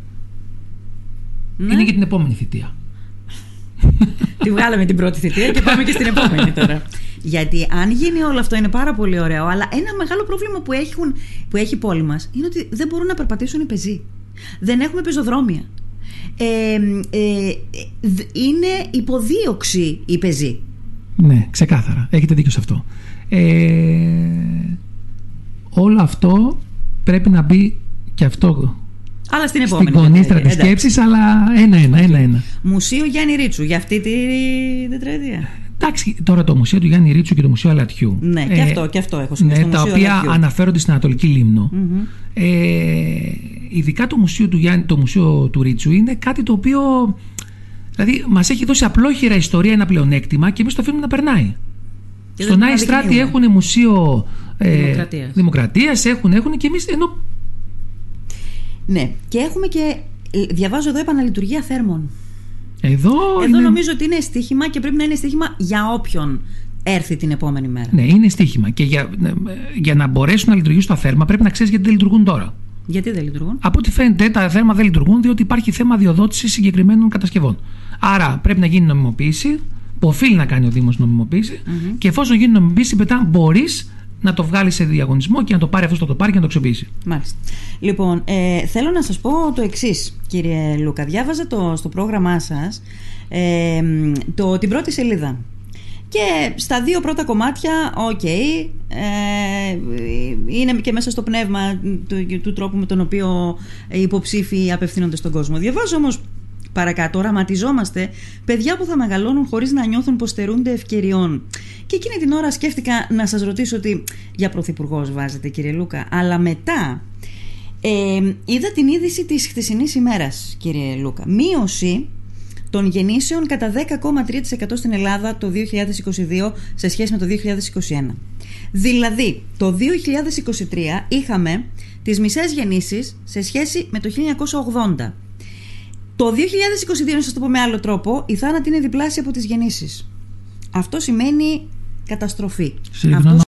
[SPEAKER 1] Ναι.
[SPEAKER 2] είναι για την επόμενη θητεία.
[SPEAKER 1] Τη βγάλαμε την πρώτη θητεία και πάμε και στην επόμενη τώρα. Γιατί αν γίνει όλο αυτό είναι πάρα πολύ ωραίο, αλλά ένα μεγάλο πρόβλημα που, έχουν, που έχει η πόλη μας είναι ότι δεν μπορούν να περπατήσουν οι πεζοί. Δεν έχουμε πεζοδρόμια. Ε, ε, δ- είναι υποδίωξη οι πεζοί.
[SPEAKER 2] Ναι, ξεκάθαρα. Έχετε δίκιο σε αυτό. Ε, όλο αυτό πρέπει να μπει και αυτό
[SPEAKER 1] Αλλά στην
[SPEAKER 2] στην
[SPEAKER 1] επόμενη.
[SPEAKER 2] κονίστρα
[SPEAKER 1] τετραετία.
[SPEAKER 2] της
[SPEAKER 1] Εντάξει.
[SPEAKER 2] σκέψης, αλλά ένα-ένα. ένα-ένα.
[SPEAKER 1] Μουσείο Γιάννη Ρίτσου για αυτή τη τετραετία.
[SPEAKER 2] Εντάξει, τώρα το Μουσείο του Γιάννη Ρίτσου και το Μουσείο Αλατιού.
[SPEAKER 1] Ναι, και αυτό, και αυτό έχω σημειώσει,
[SPEAKER 2] Ναι,
[SPEAKER 1] το
[SPEAKER 2] τα
[SPEAKER 1] Μουσείο
[SPEAKER 2] οποία
[SPEAKER 1] Αλατιού.
[SPEAKER 2] αναφέρονται στην Ανατολική Λίμνο.
[SPEAKER 1] Μμμ.
[SPEAKER 2] Ε, ειδικά το Μουσείο του, Γιάννη, το Μουσείο του Ρίτσου είναι κάτι το οποίο δηλαδή μας έχει δώσει απλόχερα ιστορία ένα πλεονέκτημα και εμείς το αφήνουμε να περνάει.
[SPEAKER 1] Και
[SPEAKER 2] Στον
[SPEAKER 1] δεν
[SPEAKER 2] Άι Στράτη
[SPEAKER 1] αναδεικνύουμε.
[SPEAKER 2] έχουν μουσείο ε,
[SPEAKER 1] Δημοκρατίας.
[SPEAKER 2] δημοκρατίας, έχουν, έχουν και εμείς ενώ
[SPEAKER 1] Ναι, και έχουμε και. ε, Διαβάζω εδώ επαναλειτουργία θέρμων.
[SPEAKER 2] εδώ,
[SPEAKER 1] Εδώ
[SPEAKER 2] είναι,
[SPEAKER 1] νομίζω ότι είναι στοίχημα και πρέπει να είναι στοίχημα για όποιον έρθει την επόμενη μέρα.
[SPEAKER 2] ναι, είναι στοίχημα και για, ε, για να μπορέσουν να λειτουργήσουν τα θέρμα πρέπει να ξέρεις γιατί δεν λειτουργούν τώρα.
[SPEAKER 1] Γιατί δεν λειτουργούν;
[SPEAKER 2] Από ό,τι φαίνεται, τα θέρμα δεν λειτουργούν διότι υπάρχει θέμα αδειοδότησης συγκεκριμένων κατασκευών. Άρα πρέπει να γίνει νομιμοποίηση, που οφείλει να κάνει ο Δήμος νομιμοποίηση, και εφόσον γίνει νομιμοποίηση, μετά μπορείς να το βγάλει σε διαγωνισμό και να το πάρει αυτό στο το πάρει και να το αξιοποιήσει.
[SPEAKER 1] Μάλιστα. Λοιπόν, ε, θέλω να σας πω το εξής, κύριε Λούκα. Διάβαζα το, στο πρόγραμμά σας ε, το, την πρώτη σελίδα. Και στα δύο πρώτα κομμάτια, οκ, ε, είναι και μέσα στο πνεύμα του, του τρόπου με τον οποίο οι υποψήφοι απευθύνονται στον κόσμο. Διαβάζω όμως παρακάτω, οραματιζόμαστε παιδιά που θα μεγαλώνουν χωρίς να νιώθουν πως στερούνται ευκαιριών. Και εκείνη την ώρα σκέφτηκα να σας ρωτήσω ότι για πρωθυπουργός βάζετε κύριε Λούκα, αλλά μετά ε, είδα την είδηση της χθεσινής ημέρας κύριε Λούκα. Μείωση των γεννήσεων κατά 10,3% στην Ελλάδα το 2022 σε σχέση με το 2021. Δηλαδή, το 2023 είχαμε τις μισές γεννήσεις σε σχέση με το 1980. Το 2022, να σας το πω με άλλο τρόπο, η θάνατη είναι διπλάσια από τις γεννήσεις. Αυτό σημαίνει καταστροφή.
[SPEAKER 2] Συγγνώμη.